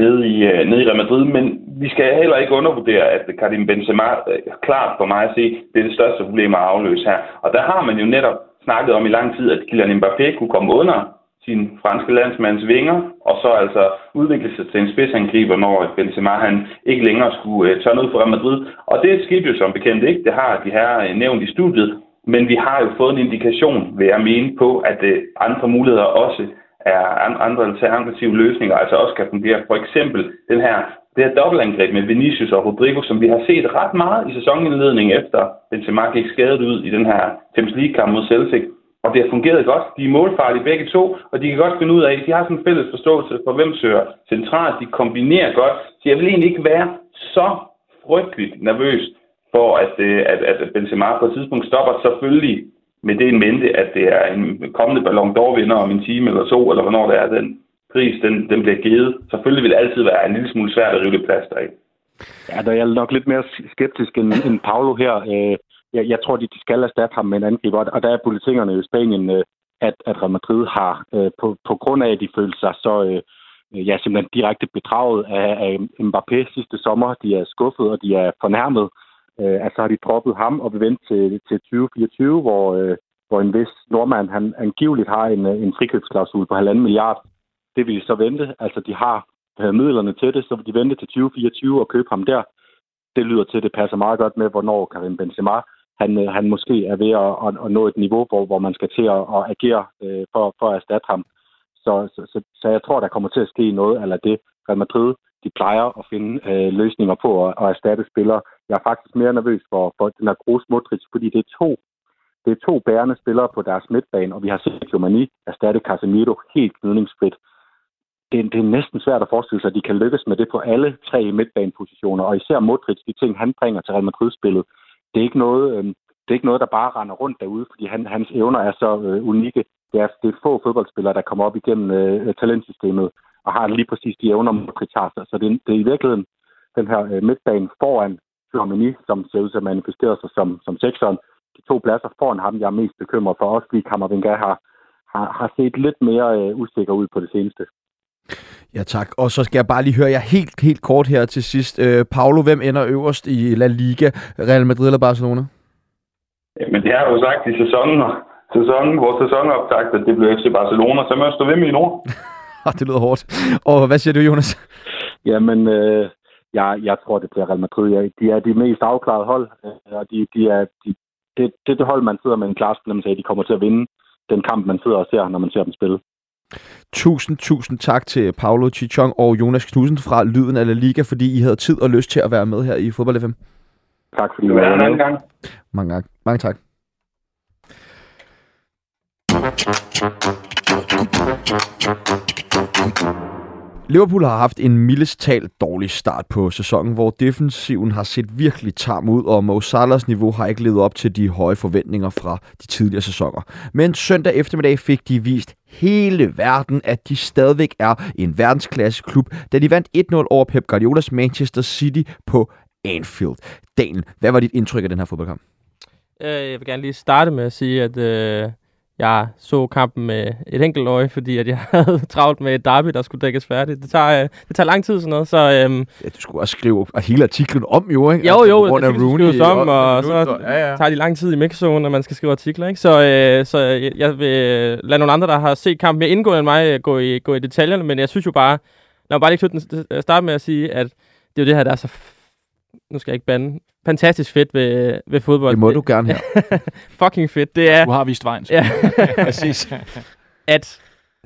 nede i, øh, nede i Real Madrid, men vi skal heller ikke undervurdere, at Karim Benzema øh, klart for mig at se, det er det største problem at afløse her. Og der har man jo netop snakket om i lang tid, at Kylian Mbappé kunne komme under sin franske landsmands vinger, og så altså udvikle sig til en spidsangriber, når Benzema han ikke længere skulle øh, tørne ud for Real Madrid. Og det skete jo som bekendt ikke. Det har de her øh, nævnt i studiet. Men vi har jo fået en indikation, vil jeg mene, på, at øh, andre muligheder også er andre alternative løsninger, altså også kan fungere. For eksempel den her, det her dobbeltangreb med Vinicius og Rodrigo, som vi har set ret meget i sæsonindledningen efter Benzema gik skadet ud i den her Champions League-kamp mod Celtic. Og det har fungeret godt. De er målfarlige begge to, og de kan godt finde ud af, de har sådan en fælles forståelse for, hvem søger centralt. De kombinerer godt. Så jeg vil egentlig ikke være så frygteligt nervøs for, at, øh, at, at Benzema på et tidspunkt stopper. Selvfølgelig med det en mente, at det er en kommende Ballon d'Or-vinder om en time eller to, eller hvornår det er, den pris den, den bliver givet. Selvfølgelig vil det altid være en lille smule svært at rive det plads af. Ja, der er jeg nok lidt mere skeptisk end, end Paolo her. Øh, jeg, jeg tror, de, de skal erstatte ham med en angriber, og der er politikerne i Spanien, øh, at, at Real Madrid har, øh, på, på grund af, at de føler sig så ja, simpelthen direkte bedraget af, af Mbappé sidste sommer. De er skuffet, og de er fornærmet øh, Øh, altså har de droppet ham og vil vente til, til 2024, hvor, øh, hvor en vis nordmand han angiveligt har en, øh, en frikøbsklausul på halvanden milliard. Det vil de så vente. Altså, de har øh, midlerne til det, så vil de vente til 2024 og købe ham der. Det lyder til, at det passer meget godt med, hvornår Karim Benzema han, øh, han måske er ved at, at, at nå et niveau, hvor, hvor man skal til at, at agere øh, for, for at erstatte ham. Så, så, så, så jeg tror, der kommer til at ske noget eller det. Real Madrid de plejer at finde øh, løsninger på at, at erstatte spillere. Jeg er faktisk mere nervøs for, for den her Kroos Modric, fordi det er to det er to bærende spillere på deres midtbane, og vi har set Jomani erstatte Casemiro helt gnidningsfrit. Det, det er næsten svært at forestille sig, at de kan lykkes med det på alle tre midtbanepositioner, og især Modric, de ting, han bringer til Real Madrid-spillet, det er ikke noget, øh, det er ikke noget, der bare render rundt derude, fordi han, hans evner er så øh, unikke. Det er, det er få fodboldspillere, der kommer op igennem øh, talentsystemet, og har lige præcis de evner, Modric har. Så det, det er i virkeligheden den her øh, midtbane foran Flamini, som ser ud til at manifestere sig som, som sekseren. De to pladser foran ham, jeg er mest bekymret for, også fordi Kammervenga har, har, har set lidt mere øh, usikker ud på det seneste. Ja, tak. Og så skal jeg bare lige høre jer helt, helt kort her til sidst. Øh, Paulo, hvem ender øverst i La Liga? Real Madrid eller Barcelona? Jamen, det har jeg jo sagt i sæsonen, sæsonen vores sæsonoptakt, at det blev FC Barcelona, så må jeg stå ved mig i nord. det lyder hårdt. Og hvad siger du, Jonas? Jamen, øh, jeg, jeg tror, det bliver Real Madrid. Ja, de er de mest afklarede hold, øh, og de, de er, de, det, det, det hold, man sidder med en klar fornemmelse af, de kommer til at vinde den kamp, man sidder og ser, når man ser dem spille. Tusind, tusind tak til Paolo Chichong og Jonas Knudsen fra Lyden af La Liga, fordi I havde tid og lyst til at være med her i Fodbold FM. Tak fordi du var med. Gang. Mange, gang. Mange tak. Liverpool har haft en mildest talt dårlig start på sæsonen, hvor defensiven har set virkelig tam ud, og Mo Salahs niveau har ikke levet op til de høje forventninger fra de tidligere sæsoner. Men søndag eftermiddag fik de vist hele verden, at de stadigvæk er en verdensklasse klub, da de vandt 1-0 over Pep Guardiolas Manchester City på Anfield. Daniel, hvad var dit indtryk af den her fodboldkamp? Øh, jeg vil gerne lige starte med at sige, at øh, jeg så kampen med et enkelt øje, fordi at jeg havde travlt med et derby, der skulle dækkes færdigt. Det tager, øh, det tager lang tid sådan noget, så... Øhm, Ja, du skulle også skrive hele artiklen om, jo, ikke? jo, jo, grund af artiklen skal Rooney skrives om, og så ja, ja. tager de lang tid i mixzone, når man skal skrive artikler, ikke? Så, øh, så jeg, jeg vil lade nogle andre, der har set kampen mere indgående end mig, øh, gå i, gå i detaljerne, men jeg synes jo bare, lad mig bare lige starte med at sige, at det er jo det her, der er så, nu skal jeg ikke bande, fantastisk fedt ved, ved fodbold. Det må du gerne her. Fucking fedt. Det er, Du har vist vejen. ja, præcis. at,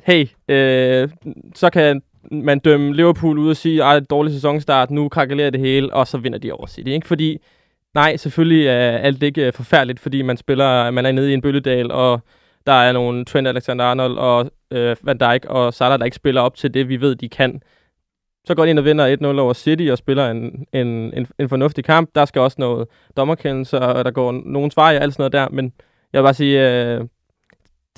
hey, øh, så kan man dømme Liverpool ud og sige, at det er en dårlig sæsonstart, nu krakelerer det hele, og så vinder de over City. Ikke? Fordi, nej, selvfølgelig er alt ikke forfærdeligt, fordi man spiller, man er nede i en bølledal, og der er nogle Trent Alexander-Arnold og øh, Van Dijk og Salah, der ikke spiller op til det, vi ved, de kan. Så går de ind og vinder 1-0 over City og spiller en, en, en, en fornuftig kamp. Der skal også noget dommerkendelse, og der går nogen svar og alt sådan noget der, men jeg vil bare sige, øh,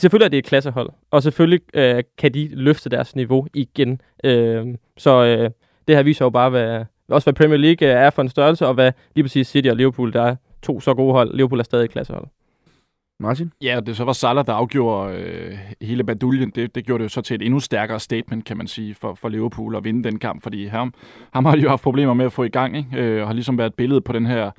selvfølgelig er det et klassehold, og selvfølgelig øh, kan de løfte deres niveau igen. Øh, så øh, det her viser jo bare, hvad, også hvad Premier League øh, er for en størrelse, og hvad lige præcis City og Liverpool, der er to så gode hold. Liverpool er stadig et klassehold. Martin? Ja, og det så var Salah, der afgjorde øh, hele baduljen. Det, det gjorde det jo så til et endnu stærkere statement, kan man sige, for, for Liverpool at vinde den kamp, fordi ham, ham har de jo haft problemer med at få i gang, ikke? Øh, og har ligesom været et billede på den her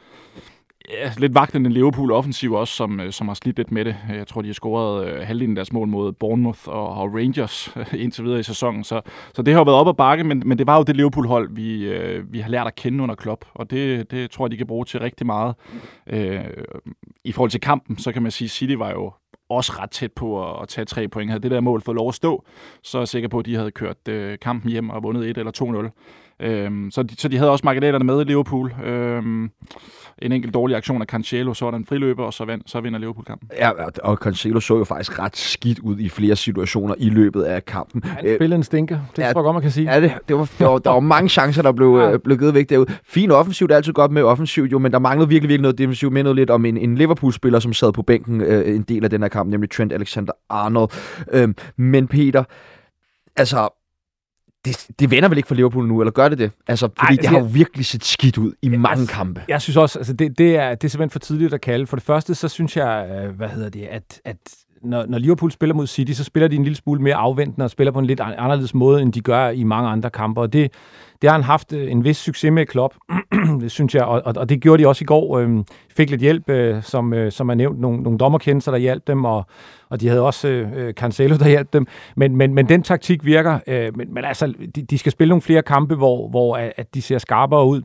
ja, lidt vagtende Liverpool-offensiv også, som, øh, som har slidt lidt med det. Jeg tror, de har scoret øh, halvdelen af deres mål mod Bournemouth og, og Rangers øh, indtil videre i sæsonen. Så, så det har jo været op ad bakke, men, men det var jo det Liverpool-hold, vi, øh, vi har lært at kende under Klopp, og det, det tror jeg, de kan bruge til rigtig meget. Øh, I forhold til kampen, så kan man sige, at City var jo også ret tæt på at, at tage tre point. Havde det der mål fået lov at stå, så er jeg sikker på, at de havde kørt øh, kampen hjem og vundet 1 eller 2-0. Øhm, så, de, så de havde også marginalerne med i Liverpool. Øhm, en enkelt dårlig aktion af Cancelo, så var der en friløber, og så, vand, så vinder Liverpool kampen. Ja, og- Cancelo så jo faktisk ret skidt ud i flere situationer i løbet af kampen. Han Øh, spillede en stinker. Det ja, tror jeg godt, man kan sige. Ja, det, det var, der, var, der var mange chancer, der blev, Ja. øh, blev givet væk derude. Fin offensivt, det er altid godt med offensivt, jo, men der manglede virkelig, virkelig noget defensivt. Mindede lidt om en, en Liverpool-spiller, som sad på bænken øh, en del af den her kamp, nemlig Trent Alexander-Arnold. Øhm, men Peter, altså, det, det vender vel ikke for Liverpool nu, eller gør det det? Altså, fordi Ej, det altså, har jo virkelig set skidt ud i mange altså, kampe. Jeg synes også, altså det, det, er, det er simpelthen for tidligt at kalde. For det første, så synes jeg, øh, hvad hedder det, at, at når, når Liverpool spiller mod City, så spiller de en lille smule mere afventende og spiller på en lidt anderledes måde, end de gør i mange andre kampe. Og det, det har han haft øh, en vis succes med Klopp, det synes jeg. Og, og, og det gjorde de også i går. Øh, fik lidt hjælp, øh, som, øh, som er nævnt, nogle, nogle dommerkendelser, der hjalp dem, og, og de havde også øh, øh, Cancelo, der hjalp dem. Men, men, men den taktik virker. Øh, men, men altså, de, de skal spille nogle flere kampe, hvor, hvor at de ser skarpere ud.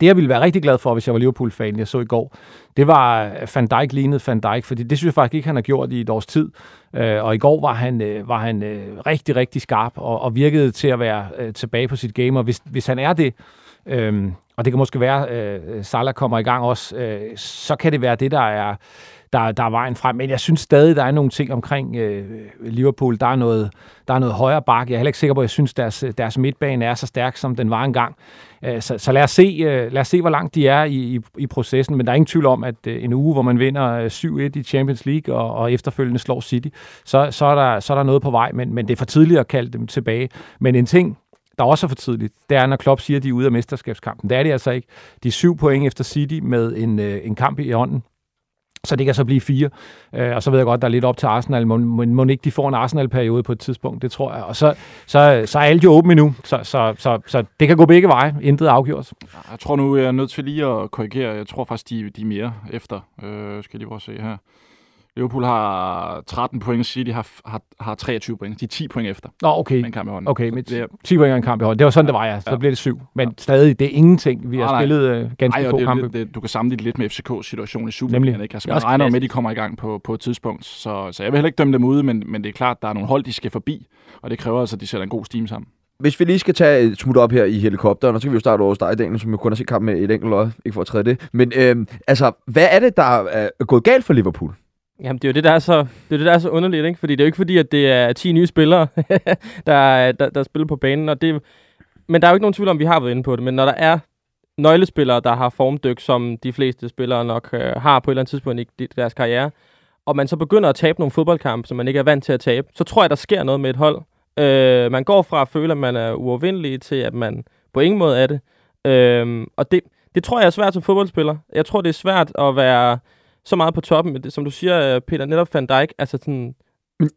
Det, jeg ville være rigtig glad for, hvis jeg var Liverpool-fan, jeg så i går, det var Van Dijk lignede Van Dijk, fordi det synes jeg faktisk ikke, han har gjort i et års tid. Øh, og i går var han, øh, var han øh, rigtig, rigtig skarp og, og virkede til at være tilbage på sit game. Og hvis, hvis han er det, øh, og det kan måske være, øh, Salah kommer i gang også, øh, så kan det være det, der er, der, der er vejen frem. Men jeg synes stadig, der er nogle ting omkring øh, Liverpool. Der er noget, der er noget højere bakke. Jeg er heller ikke sikker på, at jeg synes, deres, deres midtbane er så stærk, som den var engang. Øh, Så, så lad, os se, øh, lad os se, hvor langt de er i, i, i processen. Men der er ingen tvivl om, at øh, en uge, hvor man vinder øh, 7-1 i Champions League og, og efterfølgende slår City, så, så, er der, så er der noget på vej. Men, men det er for tidligt at kalde dem tilbage. Men en ting, der også er for tidligt, det er, når Klopp siger, at de er ude af mesterskabskampen. Det er det altså ikke. De er syv point efter City med en, øh, en kamp i ånden. Så det kan så blive fire. Øh, og så ved jeg godt, der er lidt op til Arsenal, men må, må ikke de får en Arsenal-periode på et tidspunkt, det tror jeg. Og så, så, så er alt jo åbent endnu, så, så, så, så det kan gå begge veje. Intet er afgjort. Jeg tror nu, jeg er nødt til lige at korrigere. Jeg tror faktisk, de, de er mere efter. Øh, skal jeg lige prøve at se her. Liverpool har 13 point, City har, har, har 23 point. De er 10 point efter Nå, okay. med en kamp i hånden. Okay, med det er, 10 point og en kamp i hånden. Det var sådan, det var, ja. Så Ja. bliver det syv. Men stadig, det er ingenting. Vi har Nej, nej. spillet øh, ganske ej, og få det, kampe. lidt- det, du kan sammenligne lidt med FCK's situation i Nemlig. Superligaen. Ikke? Altså, Det man regner med, at de kommer i gang på, på et tidspunkt. Så, så jeg vil heller ikke dømme dem ude, men, men det er klart, at der er nogle hold, de skal forbi. Og det kræver altså, at de sætter en god steam sammen. Hvis vi lige skal tage et smut op her i helikopteren, og så kan vi jo starte over hos dig, Daniel, som jo kun har set kampen med et enkelt øje, ikke for at træde det. Men øh, altså, hvad er det, der er gået galt for Liverpool? Jamen, det er jo det, der er så, det er det, der er så underligt, ikke? Fordi det er jo ikke fordi, at det er 10 nye spillere, der, der, der spiller på banen. Og det, men der er jo ikke nogen tvivl om, vi har været inde på det. Men når der er nøglespillere, der har formdyk, som de fleste spillere nok øh, har på et eller andet tidspunkt i deres karriere, og man så begynder at tabe nogle fodboldkampe, som man ikke er vant til at tabe, så tror jeg, der sker noget med et hold. Øh, man går fra at føle, at man er uovervindelig, til at man på ingen måde er det. Øh, og det, det tror jeg er svært som fodboldspiller. Jeg tror, det er svært at være så meget på toppen. Men det, som du siger, øh, Peter, netop Van Dijk, altså sådan,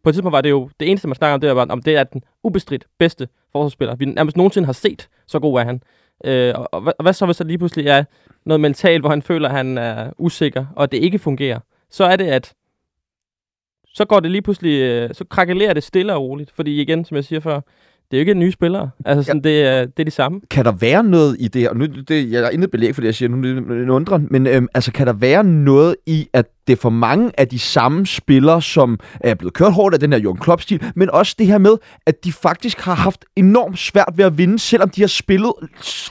på et tidspunkt var det jo, det eneste, man snakker om, det var, om det er den ubestridt bedste forsvarsspiller, vi nærmest nogensinde har set. Så god er han. Øh, og, og, hvad, og hvad så, hvis der lige pludselig er noget mentalt, hvor han føler, at han er usikker, og det ikke fungerer? Så er det, at så går det lige pludselig, øh, så krakelerer det stille og roligt. Fordi igen, som jeg siger før, det er jo ikke nye spillere. Altså, sådan, ja. det, er, det er de samme. Kan der være noget i det her? Nu, det, jeg er intet belæg for det, jeg siger nu, det er en undren, men øhm, altså, kan der være noget i, at det er for mange af de samme spillere, som er blevet kørt hårdt af den her Jürgen Klopp-stil, men også det her med, at de faktisk har haft enormt svært ved at vinde, selvom de har spillet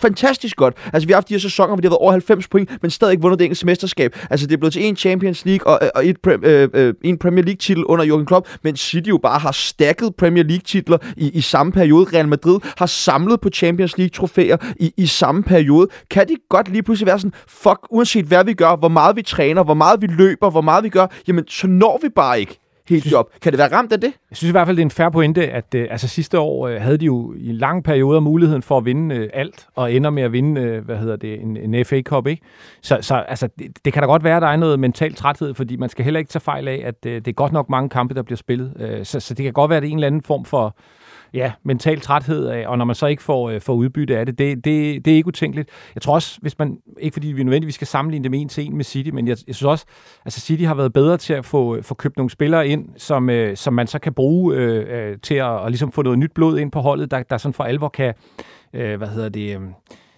fantastisk godt. Altså, vi har haft de her sæsoner, hvor de har været over 90 point, men stadig ikke vundet det engelske mesterskab. Altså, det er blevet til en Champions League og, og et, øh, øh, en Premier League-titel under Jürgen Klopp, men City jo bare har stakket Premier League-titler i, i samme periode. Real Madrid har samlet på Champions League-trofæer i, i samme periode. Kan de godt lige pludselig være sådan, fuck, uanset hvad vi gør, hvor meget vi træner, hvor meget vi løber, hvor meget vi gør, jamen så når vi bare ikke helt job. Kan det være ramt af det? Jeg synes i hvert fald, det er en færre pointe, at øh, altså, sidste år øh, havde de jo i lang periode muligheden for at vinde øh, alt, og ender med at vinde, øh, hvad hedder det, en, en FA Cup, ikke? Så, så altså, det, det kan da godt være, at der er noget mental træthed, fordi man skal heller ikke tage fejl af, at øh, det er godt nok mange kampe, der bliver spillet. Øh, så, så det kan godt være, at det er en eller anden form for ja, mental træthed af, og når man så ikke får, øh, får udbytte af det, det, det, det er ikke utænkeligt. Jeg tror også, hvis man, ikke fordi vi nødvendigvis skal sammenligne det med en til en med City, men jeg, jeg synes også, altså City har været bedre til at få, øh, få købt nogle spillere ind, som, øh, som man så kan bruge øh, øh til at og ligesom få noget nyt blod ind på holdet, der, der sådan for alvor kan, øh, hvad hedder det, øh,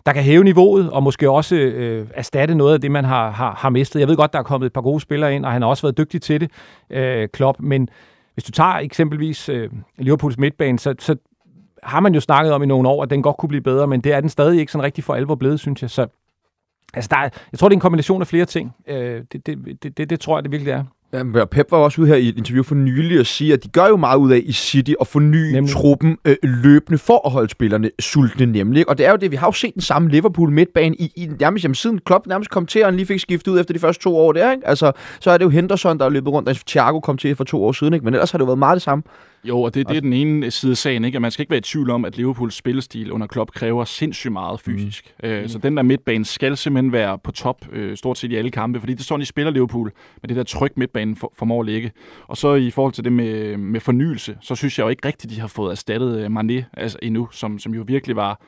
der kan hæve niveauet, og måske også øh, erstatte noget af det, man har, har, har mistet. Jeg ved godt, der er kommet et par gode spillere ind, og han har også været dygtig til det, øh, Klopp, men hvis du tager eksempelvis øh, Liverpools midtbane, så, så har man jo snakket om i nogle år, at den godt kunne blive bedre, men det er den stadig ikke sådan rigtig for alvor blevet, synes jeg. Så altså, der er, jeg tror, det er en kombination af flere ting. Øh, det, det, det, det, det tror jeg, det virkelig er. Ja, Pep var også ude her i et interview for nylig og sige, at de gør jo meget ud af i City at forny nemlig. truppen øh, løbende for at holde spillerne sultne nemlig. Og det er jo det, vi har jo set den samme Liverpool midtbane i, i nærmest jamen, siden Klopp nærmest kom til, og han lige fik skiftet ud efter de første to år der. Ikke? Altså, så er det jo Henderson, der er løbet rundt, altså Thiago kom til for to år siden, ikke? men ellers har det jo været meget det samme. Jo, og det, det er den ene side af sagen, ikke? at man skal ikke være i tvivl om, at Liverpools spillestil under Klopp kræver sindssygt meget fysisk. Mm. Øh, så den der midtbane skal simpelthen være på top øh, stort set i alle kampe, fordi det er sådan, de spiller Liverpool med det der tryk midtbanen for, formår at ligge. Og så i forhold til det med, med fornyelse, så synes jeg jo ikke rigtigt, de har fået erstattet øh, Mané altså endnu, som, som jo virkelig var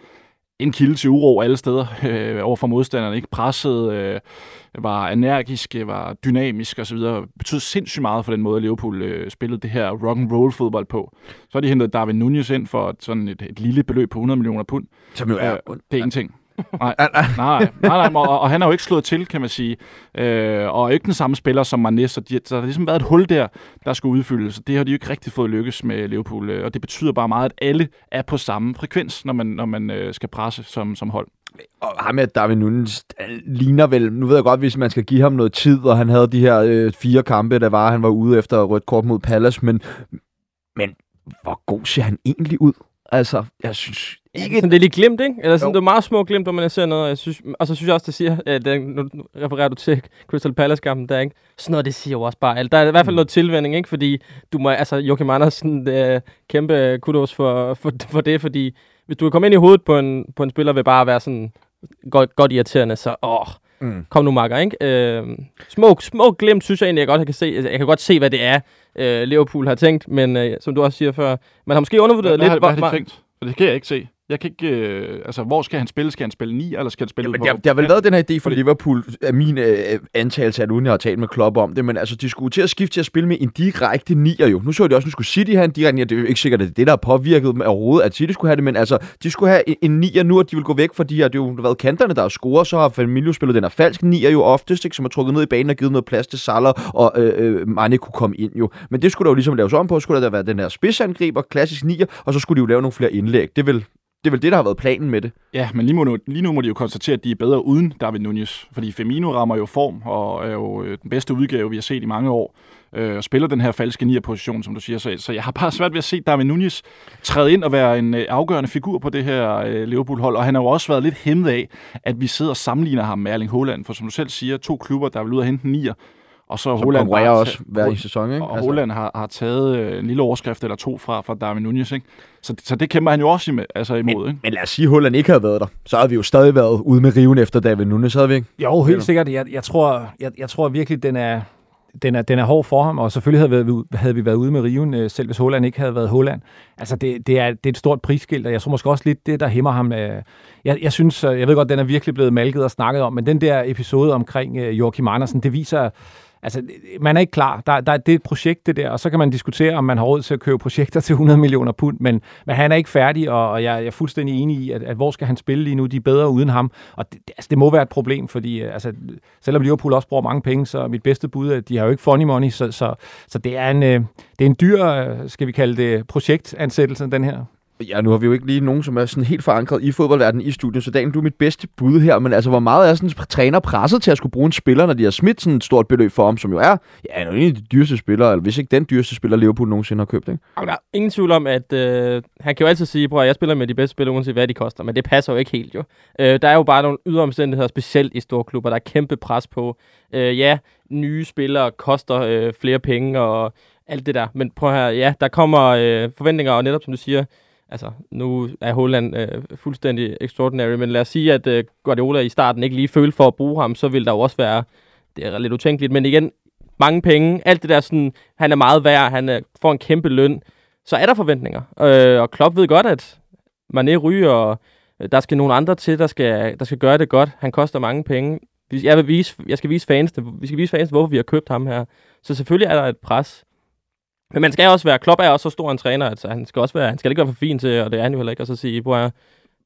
en kilde til uro alle steder øh, over for modstanderne. Ikke presset, øh, var energisk, var dynamisk osv. betød sindssygt meget for den måde, Liverpool øh, spillede det her rock and roll fodbold på. Så har de hentet Darwin Nunez ind for sådan et, et lille beløb på 100 millioner pund. Som jo er... Øh, det er ingenting. Nej, nej, nej, nej, og, og han har jo ikke slået til, kan man sige. Øh, og ikke den samme spiller som Mané, så, de, så der har ligesom været et hul der, der skulle udfyldes. Det har de jo ikke rigtig fået lykkes med Liverpool. Øh, og det betyder bare meget, at alle er på samme frekvens, når man, når man øh, skal presse som, som hold. Og ham med David Nunes ligner vel, nu ved jeg godt, hvis man skal give ham noget tid, og han havde de her øh, fire kampe, der var, han var ude efter rødt kort mod Palace, men, men hvor god ser han egentlig ud? Altså, jeg synes ikke... Sådan, det er lige glemt, ikke? Eller sådan, jo. det er meget små glemt, når man ser noget. Jeg synes, og så synes jeg også, det siger, at det, nu refererer du til Crystal Palace-kampen der, ikke? Sådan noget, det siger jo også bare alt. Der er i hvert fald mm. noget tilvænding, ikke? Fordi du må, altså, Joachim Andersen, det er kæmpe kudos for, for, for det, fordi hvis du kan komme ind i hovedet på en, på en spiller, vil bare være sådan godt, godt irriterende, så åh, mm. kom nu makker, ikke? Øh, små, små glemt, synes jeg egentlig, jeg godt kan se. Altså, jeg kan godt se, hvad det er, øh, Liverpool har tænkt, men øh, som du også siger før, man har måske undervurderet hvad, lidt... Hvad, hvad har de tænkt? For det kan jeg ikke se. Jeg kan ikke... Øh, altså, hvor skal han spille? Skal han spille 9, eller skal han spille... Ja, der, der har vel været den her idé for Liverpool, af min øh, antagelse, at uden jeg har talt med Klopp om det, men altså, de skulle til at skifte til at spille med en direkte nier jo. Nu så de også, nu skulle City have en direkte nier. Det er jo ikke sikkert, at det er det, der har påvirket dem overhovedet, at City skulle have det, men altså, de skulle have en, en nier nu, og de vil gå væk fra de her, det har jo været kanterne, der har scoret, så har Firmino spillet den her falsk nier jo oftest, ikke, som har trukket ned i banen og givet noget plads til Salah, og øh, øh, Mane kunne komme ind jo. Men det skulle der jo ligesom laves om på, skulle der være den her spidsangriber, klassisk nier, og så skulle de jo lave nogle flere indlæg. Det vil det er vel det, der har været planen med det. Ja, men lige, nu, lige nu må de jo konstatere, at de er bedre uden David Nunez. Fordi Firmino rammer jo form, og er jo øh, den bedste udgave, vi har set i mange år. Øh, og spiller den her falske nier-position, som du siger. Så, så jeg har bare svært ved at se David Nunez træde ind og være en øh, afgørende figur på det her øh, Liverpool-hold. Og han har jo også været lidt hæmmet af, at vi sidder og sammenligner ham med Erling Haaland. For som du selv siger, to klubber, der vil ud og hente nier. Og så Holland konkurrerer bare- også hver i sæson, ikke? Og altså. Holland har, har taget øh, en lille overskrift eller to fra, fra Darwin Nunez, ikke? Så, så det kæmper han jo også imod, altså imod, ikke? Men lad os sige, at Holland ikke havde været der. Så havde vi jo stadig været ude med riven efter David Nunes, havde vi ikke? Jo, helt sikkert. Jeg, jeg, tror, jeg, jeg tror virkelig, den er, den, er, den er hård for ham, og selvfølgelig havde vi, havde vi været ude med riven, øh, selv hvis Holland ikke havde været Holland. Altså, det, det, er, det er et stort prisskilt, og jeg tror måske også lidt det, der hæmmer ham. øh. Jeg, jeg synes, jeg ved godt, den er virkelig blevet malket og snakket om, men den der episode omkring Joachim Andersen, det viser, Altså, man er ikke klar. Der, der, det er et projekt, det der, og så kan man diskutere, om man har råd til at købe projekter til 100 millioner pund, men, men han er ikke færdig, og, og jeg, jeg er fuldstændig enig i, at, at hvor skal han spille lige nu? De er bedre uden ham, og det, altså, det må være et problem, fordi øh, altså, selvom Liverpool også bruger mange penge, så mit bedste bud, er, at de har jo ikke funny money, så, så, så det, er en, øh, det er en dyr, øh, skal vi kalde det, projektansættelse, den her. Ja, nu har vi jo ikke lige nogen, som er sådan helt forankret i fodboldverdenen i studiet, så Daniel, du er mit bedste bud her, men altså, hvor meget er sådan en træner presset til at skulle bruge en spiller, når de har smidt sådan et stort beløb for ham, som jo er, ja, en af de dyreste spillere, eller hvis ikke den dyreste spiller, Liverpool nogensinde har købt, ikke? Og der er ingen tvivl om, at øh, han kan jo altid sige, at jeg spiller med de bedste spillere, uanset hvad de koster, men det passer jo ikke helt jo. Øh, der er jo bare nogle ydre omstændigheder, specielt i store klubber, der er kæmpe pres på. Øh, ja, nye spillere koster øh, flere penge og alt det der, men prøv her, ja, der kommer øh, forventninger, og netop som du siger, altså nu er Holland øh, fuldstændig extraordinary, men lad os sige, at øh, Guardiola i starten ikke lige følte for at bruge ham, så vil der jo også være, det er lidt utænkeligt, men igen, mange penge, alt det der sådan, han er meget værd, han er, får en kæmpe løn, så er der forventninger. Øh, og Klopp ved godt, at Mané ryger, og øh, der skal nogle andre til, der skal, der skal gøre det godt. Han koster mange penge. Vi- Jeg, vil vise, jeg skal vise fans, vi skal vise fans, hvorfor vi har købt ham her. Så selvfølgelig er der et pres. Men man skal også være, Klopp er også så stor en træner, at han skal også være, han skal ikke være for fin til, og det er han jo heller ikke, og så sige, bror,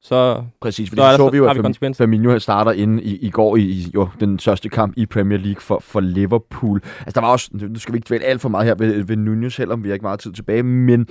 så, Præcis, fordi så, så, så vi jo, at. Firmino starter inde i, i går i, i jo, den største kamp i Premier League for, for Liverpool. Altså, der var også, nu skal vi ikke dvæle alt for meget her ved, ved Nunez, selvom vi har ikke meget tid tilbage, men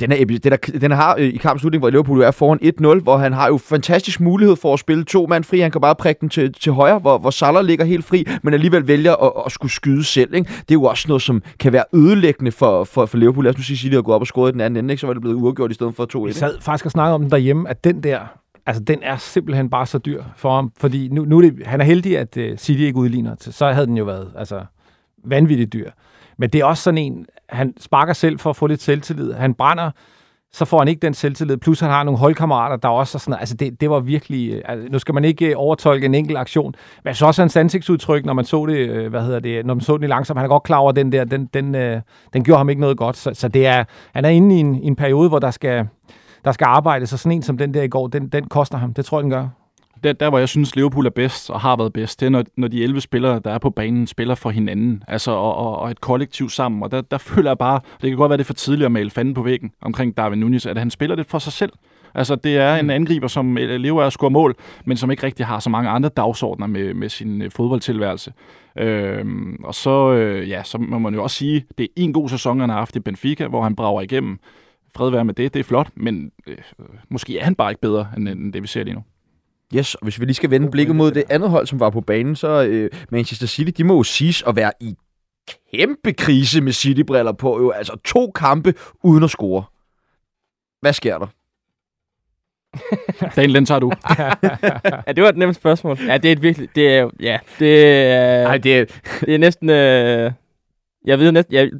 den, er, den, er, den har øh, i kampens slutning, hvor Liverpool er foran 1-0, hvor han har jo fantastisk mulighed for at spille to mand fri. Han kan bare prikke den til, til højre, hvor, hvor Salah ligger helt fri, men alligevel vælger at, at skulle skyde selv. Ikke? Det er jo også noget, som kan være ødelæggende for, for, for Liverpool. Lad os nu sige, at de har gået op og scoret i den anden ende, ikke? så var det blevet uafgjort i stedet for 2-1. Vi sad faktisk og snakkede om den derhjemme, at den der, altså den er simpelthen bare så dyr for ham, fordi nu, nu er det, han er heldig, at uh, City ikke udligner, så havde den jo været altså, vanvittigt dyr. Men det er også sådan en, han sparker selv for at få lidt selvtillid. Han brænder, så får han ikke den selvtillid. Plus han har nogle holdkammerater, der også er sådan, altså det, det var virkelig, altså, nu skal man ikke øh, overtolke en enkelt aktion, men så også hans ansigtsudtryk, når man så det, øh, hvad hedder det, når man så den i langsomt, han er godt klar over, den der, den, den, øh, den gjorde ham ikke noget godt. Så, så det er, han er inde i en, en periode, hvor der skal, der skal arbejde, så sådan en som den der i går, den, den koster ham. Det tror jeg, den gør. Der, der, hvor jeg synes, Liverpool er bedst og har været bedst, det er, når, når de 11 spillere, der er på banen, spiller for hinanden. Altså, og, og, og et kollektiv sammen. Og der, der føler jeg bare, det kan godt være, det er for tidligt at male fanden på væggen omkring Darwin Nunez, at han spiller det for sig selv. Altså, det er en angriber, som øh, lever af at score mål, men som ikke rigtig har så mange andre dagsordner med, med sin øh, fodboldtilværelse. Øhm, og så, øh, ja, så må man jo også sige, det er en god sæson, han har haft i Benfica, hvor han brager igennem. Fred være med det, det er flot, men øh, måske er han bare ikke bedre, end, end det vi ser lige nu. Yes, og hvis vi lige skal vende blikket mod det andet hold, som var på banen, så øh, Manchester City, de må jo siges at være i kæmpe krise med City-briller på. Jo. Altså to kampe uden at score. Hvad sker der? Daniel, den tager du. Ja, det var et nemt spørgsmål. Ja, det er et virkelig, det er ja, det er, Nej, det er... det er næsten, øh, jeg ved næsten, jeg,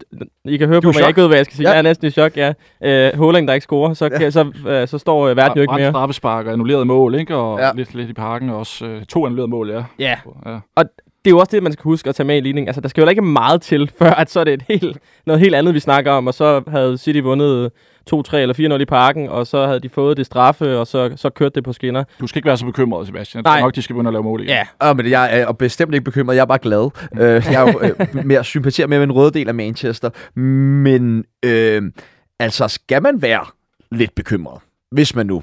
I kan høre Du på mig, jeg ikke ved, hvad jeg skal sige. Ja. Ja. Jeg er næsten i chok, ja. Øh, Håling, der ikke scorer, så, kan, så, øh, så står øh, verden jo ikke mere. straffespark og annulleret mål, ikke? Og Ja. ja. lidt, lidt i parken også. Øh, to annullerede mål, ja. Ja, ja. det er jo også det, man skal huske at tage med i ligningen. Altså, der skal jo ikke meget til, før at så er det et helt, noget helt andet, vi snakker om, og så havde City vundet 2-3 eller 4-0 i parken, og så havde de fået det straffe, og så, så kørte det på skinner. Du skal ikke være så bekymret, Sebastian. Jeg tror Nej. nok, de skal begynde at lave mål igen. Ja, Ja, men jeg er bestemt ikke bekymret. Jeg er bare glad. Øh, jeg er jo øh, mere sympatiserer med den røde del af Manchester. Men øh, altså, skal man være lidt bekymret, hvis man nu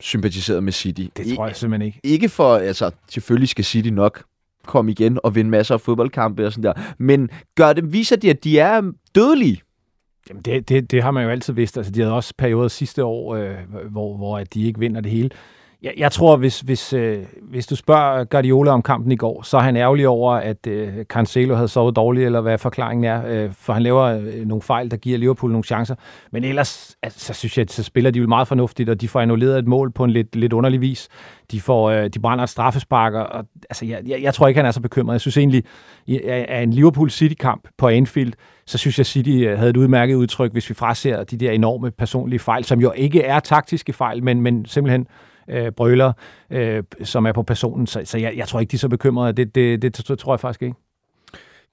sympatiserer med City? Det tror jeg simpelthen ikke. ikke for, altså, selvfølgelig skal City nok komme igen og vinde masser af fodboldkampe og sådan der, men gør det, viser de, at de er dødelige? Jamen det, det, det har man jo altid vidst. Altså, de havde også perioder sidste år, øh, hvor, hvor at de ikke vinder det hele jeg, jeg tror, hvis, hvis, øh, hvis du spørger Guardiola om kampen i går, så er han ærgerlig over, at øh, Cancelo havde sovet dårligt, eller hvad forklaringen er, øh, for han laver øh, nogle fejl, der giver Liverpool nogle chancer. Men ellers, altså, så synes jeg, at så spiller de jo meget fornuftigt, og de får annulleret et mål på en lidt, lidt underlig vis. De, får, øh, de brænder et straffespark, og, og altså, jeg, jeg, jeg tror ikke, han er så bekymret. Jeg synes egentlig, at en Liverpool City-kamp på Anfield, så synes jeg, City øh, havde et udmærket udtryk, hvis vi fraser de der enorme personlige fejl, som jo ikke er taktiske fejl, men, men simpelthen øh, brøler, øh, som er på personen. Så, så jeg, jeg tror ikke, de er så bekymrede. Det, det, det, det tror jeg faktisk ikke.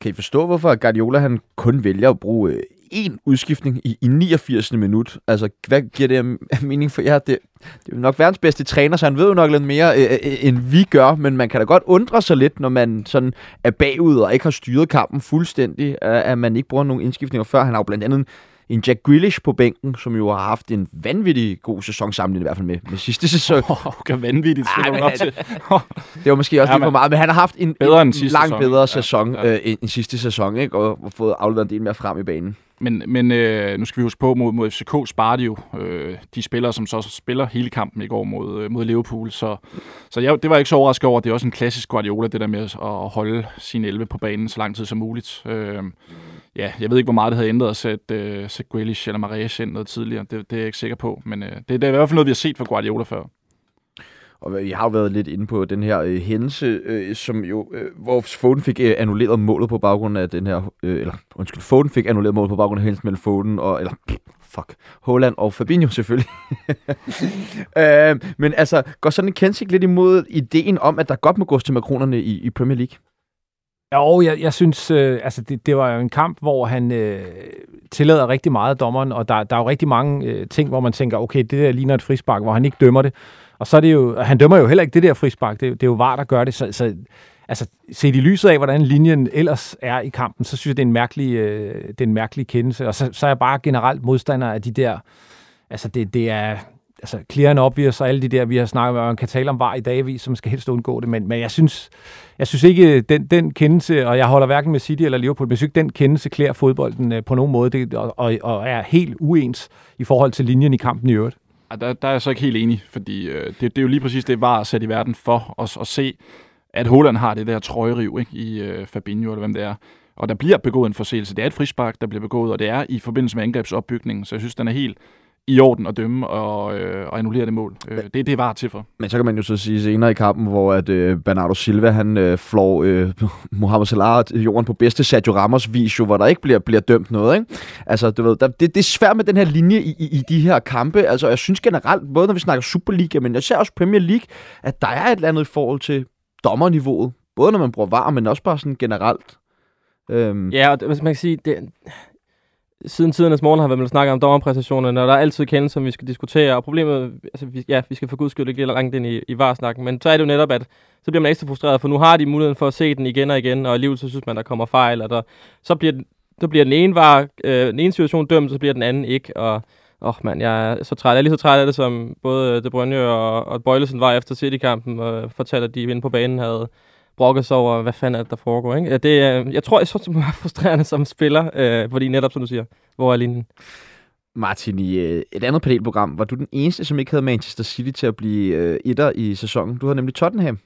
Kan I forstå, hvorfor Guardiola han kun vælger at bruge øh, én udskiftning i, i 89. minut? Altså, hvad giver det mening for jer? Det, det er nok verdens bedste træner, så han ved jo nok lidt mere, øh, øh, øh, end vi gør, men man kan da godt undre sig lidt, når man sådan er bagud og ikke har styret kampen fuldstændig, at man ikke bruger nogen indskiftninger før. Han har jo blandt andet en Jack Grealish på bænken, som jo har haft en vanvittig god sæson sammenlignet i hvert fald med, med sidste sæson. Oh, okay, vanvittigt, Ej, op til. det var måske også ja, lidt for meget, men han har haft en, bedre en, en langt sæson. bedre sæson Ja, ja. Øh, end, end sidste sæson, ikke? Og, fået afleveret en del mere frem i banen. Men, men øh, nu skal vi huske på, mod, mod FCK sparer de jo øh, de spillere, som så spiller hele kampen i går mod, øh, mod Liverpool. Så, så jeg, det var jeg ikke så overrasket over. Det er også en klassisk Guardiola, det der med at at holde sin 11 på banen så lang tid som muligt. Øh, ja, jeg ved ikke, hvor meget det havde ændret at sætte, øh, sætte Grealish eller Marais ind noget tidligere. Det, det er jeg ikke sikker på. Men øh, det, det er i hvert fald noget, vi har set fra Guardiola før. Og vi har jo været lidt inde på den her øh, hændelse, øh, som jo, øh, hvor Foden fik øh, annulleret målet på baggrund af den her, øh, eller undskyld, Foden fik annulleret målet på baggrund af hændelsen mellem Foden og, eller fuck, Holland og Fabinho selvfølgelig. øh, men altså, går sådan en kendsigt lidt imod ideen om, at der godt må gås til makronerne i, i Premier League? Jo, jeg, jeg synes, øh, altså det, det var jo en kamp, hvor han øh, tillader rigtig meget af dommeren, og der, der er jo rigtig mange øh, ting, hvor man tænker, okay, det der ligner et frispark, hvor han ikke dømmer det. Og så er det jo, han dømmer jo heller ikke det der frispark, det, det er jo VAR, der gør det. Så, så altså, set i lyset af, hvordan linjen ellers er i kampen, så synes jeg, det er en mærkelig, øh, det er en mærkelig kendelse. Og så, så er jeg bare generelt modstander af de der, altså det, det er, altså clear and obvious og alle de der, vi har snakket om, man kan tale om var i dagvis, som skal helst undgå det, men, men jeg synes, jeg synes ikke, den, den kendelse, og jeg holder hverken med City eller Liverpool, men jeg synes ikke, den kendelse klæder fodbolden øh, på nogen måde, det, og, og, og er helt uens i forhold til linjen i kampen i øvrigt. Der, der er jeg så ikke helt enig, fordi øh, det, det er jo lige præcis det, var sat i verden for os at se, at Holland har det der trøjeriv ikke, i øh, Fabinho, eller hvem det er. Og der bliver begået en forseelse. Det er et frispark, der bliver begået, og det er i forbindelse med angrebsopbygningen. Så jeg synes, den er helt i orden at dømme og, øh, og annullere det mål. Øh, det, det er var til for. Men så kan man jo så sige senere i kampen, hvor at øh, Bernardo Silva, han øh, flår øh, Mohamed Salah jorden på bedste Sergio Ramos vis, jo, hvor der ikke bliver, bliver dømt noget, ikke? Altså, du ved, der, det, det er svært med den her linje i, i, i de her kampe. Altså, jeg synes generelt, både når vi snakker Superliga, men jeg ser også Premier League, at der er et eller andet i forhold til dommerniveauet. Både når man bruger var, men også bare sådan generelt. Øhm, Ja, og man kan sige, det, siden tidernes morgen har vi vel snakket om dommerpræstationerne, og der er altid kendelser, som vi skal diskutere, og problemet, altså vi, ja, vi skal for guds skyld ikke lige langt ind i, i varsnakken, men så er det jo netop, at så bliver man ekstra frustreret, for nu har de muligheden for at se den igen og igen, og alligevel så synes man, der kommer fejl, og der, så bliver, den- så bliver den ene, var, øh, den ene situation dømt, så bliver den anden ikke, og åh oh, mand, jeg er så træt. Jeg er lige så træt af det, som både De Bruyne og, og Bøjlesen var efter City-kampen, og fortalte, at de inde på banen havde brokket sig over, hvad fanden er det, der foregår. Ikke? Ja, Det, er- jeg tror, jeg synes, det må være frustrerende som spiller, øh, fordi netop, som du siger, hvor er linjen? Martin, i øh, et andet panelprogram, var du den eneste, som ikke havde Manchester City til at blive øh, etter i sæsonen. Du havde nemlig Tottenham.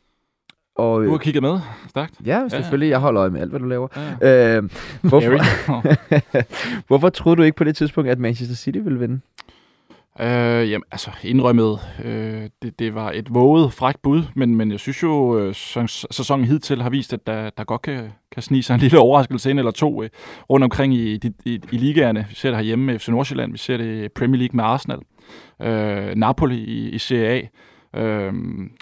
Og, Du øh, har kigget med. Stærkt. ja, selvfølgelig. Jeg holder øje med alt, hvad du laver. Ja. Øh, hvorfor, hvorfor troede du ikke på det tidspunkt, at Manchester City ville vinde? Øh, jamen, altså indrømmet, øh, det, det var et våget, frækt bud, men, men jeg synes jo, øh, sæsonen hidtil har vist, at der, der godt kan, kan snige sig en lille overraskelse ind eller to øh, rundt omkring i, i, i, i ligaerne. Vi ser det herhjemme med FC Nordsjælland, vi ser det i Premier League med Arsenal, øh, Napoli i, i Serie A, øh,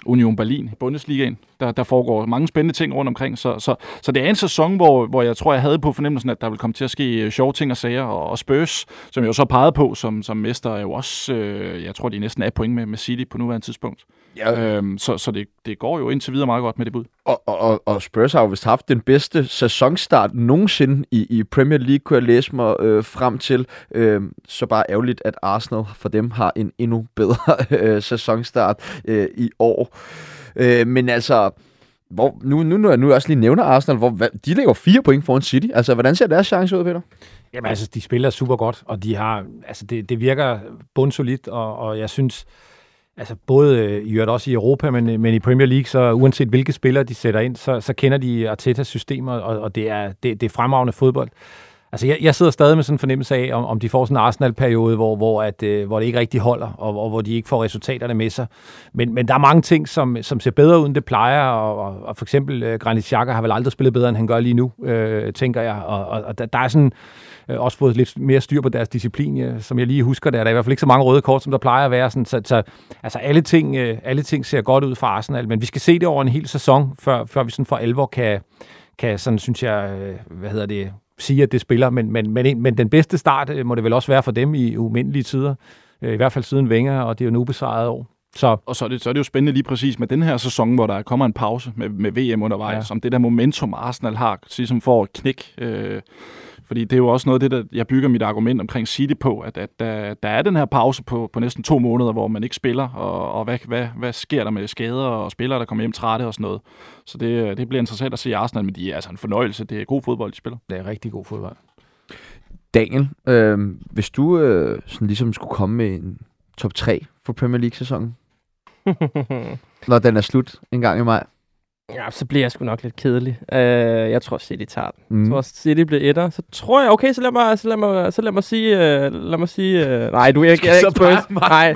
Union Berlin i Bundesligaen. Der, der foregår mange spændende ting rundt omkring, så, så, så det er en sæson, hvor, hvor jeg tror, jeg havde på fornemmelsen, at der ville komme til at ske øh, sjove ting og sager, og, og Spurs, som jeg jo så pegede på som, som mester, er jo også, øh, jeg tror, de næsten er point med, med City på nuværende tidspunkt. Ja. Øhm, så så det, det går jo indtil videre meget godt med det bud. Og, og, og- Spurs har jo vist haft den bedste sæsonstart nogensinde i, i Premier League, kunne jeg læse mig øh, frem til. Øh, så bare ærgerligt, at Arsenal for dem har en endnu bedre øh, sæsonstart øh, i år. Øh, men altså, hvor, nu, nu, jeg nu også lige nævner Arsenal, hvor, hvad, de ligger fire point foran City. Altså, hvordan ser deres chance ud, Peter? Jamen altså, de spiller super godt, og de har, altså det, det virker bundsolidt, og, og jeg synes, altså både øh, i øvrigt også i Europa, men, øh, men i Premier League, så uanset hvilke spillere de sætter ind, så, så kender de Artetas systemer, og, og det, er, det, det er fremragende fodbold. Altså, jeg, jeg sidder stadig med sådan en fornemmelse af, om, om de får sådan en Arsenal-periode, hvor, hvor, at, øh, hvor det ikke rigtig holder, og, og hvor de ikke får resultaterne med sig. Men, men der er mange ting, som, som ser bedre ud, end det plejer, og, og, og for eksempel øh, Granit Xhaka har vel aldrig spillet bedre, end han gør lige nu, øh, tænker jeg. Og, og, og der, der er sådan øh, også fået lidt mere styr på deres disciplin, ja, som jeg lige husker. Der er i hvert fald ikke så mange røde kort, som der plejer at være. Sådan, så, så altså, alle ting, øh, alle ting ser godt ud for Arsenal, men vi skal se det over en hel sæson, før, før vi sådan for alvor kan, kan sådan, synes jeg, øh, hvad hedder det, sige, at det spiller, men, men, men, men den bedste start øh, må det vel også være for dem i umindelige tider. Øh, I hvert fald siden Wenger, og det er jo nu ubesejret år. Så. Og så er, det, så er det jo spændende lige præcis med den her sæson, hvor der kommer en pause med, med VM undervejs, ja. som det der momentum Arsenal har, ligesom får et knæk. Øh, fordi det er jo også noget af det, der jeg bygger mit argument omkring City på, at, at der, der er den her pause på, på næsten to måneder, hvor man ikke spiller, og, og hvad, hvad, hvad sker der med skader og spillere, der kommer hjem trætte og sådan noget. Så det, det bliver interessant at se Arsenal, men de er altså en fornøjelse. Det er god fodbold, de spiller. Det er rigtig god fodbold. Daniel, øh, hvis du øh, sådan ligesom skulle komme med en top 3 for Premier League-sæsonen, når den er slut en gang i maj, Ja, så bliver jeg sgu nok lidt kedelig. Uh, jeg tror, City tager den. Mm. Jeg tror, City bliver etter. Så tror jeg, okay, så lad mig, så lad mig, så lad mig sige, uh, lad mig sige, uh, nej, du er ikke, jeg er ikke Spurs. Nej,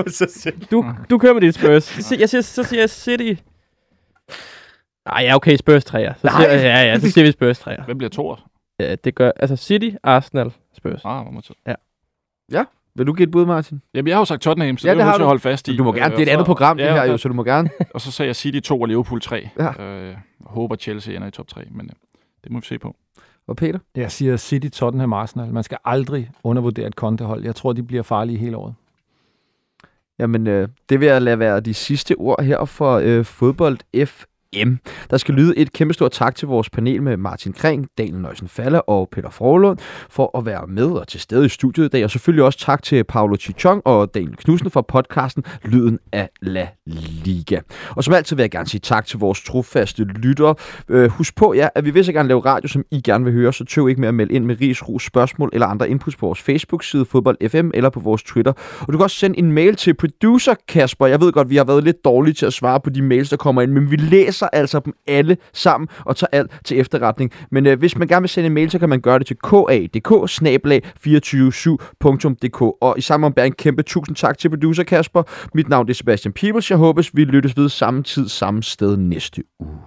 du, du kører med dit Spurs. Så, jeg siger, så siger jeg City. Nej, ja, okay, Spurs 3'er. Så siger, ja, ja, så siger vi Spurs 3'er. Hvem bliver to? Ja, det gør, altså City, Arsenal, Spurs. Ah, hvor må Ja. Ja, vil du give et bud, Martin? Jamen, jeg har jo sagt Tottenham, så ja, det, det har du holde fast i. Du må gerne, det er et andet program, ja, det her jo, så du må gerne. og så sagde jeg City 2 og Liverpool 3. Ja. Øh, håber Chelsea ender i top 3, men øh, det må vi se på. Og Peter? Jeg siger City, Tottenham, Arsenal. Man skal aldrig undervurdere et kontehold. Jeg tror, de bliver farlige hele året. Jamen, øh, det vil jeg lade være de sidste ord her for øh, fodbold F EM. Der skal lyde et kæmpestort tak til vores panel med Martin Kring, Daniel Nøjsen Falle og Peter Forlund for at være med og til stede i studiet i dag. Og selvfølgelig også tak til Paolo Chichong og Daniel Knudsen for podcasten Lyden af La Liga. Og som altid vil jeg gerne sige tak til vores trofaste lyttere. Øh, husk på, ja, at vi vil så gerne lave radio, som I gerne vil høre, så tøv ikke med at melde ind med ris, ros, spørgsmål eller andre inputs på vores Facebook-side Fodbold FM eller på vores Twitter. Og du kan også sende en mail til producer Kasper. Jeg ved godt, vi har været lidt dårlige til at svare på de mails, der kommer ind, men vi læser læser altså dem alle sammen og tager alt til efterretning. Men øh, hvis man gerne vil sende en mail, så kan man gøre det til kadk 247dk Og i samme ombæring en kæmpe tusind tak til producer Kasper. Mit navn er Sebastian Peebles. Jeg håber, vi lyttes ved samme tid, samme sted næste uge.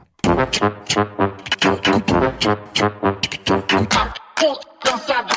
Come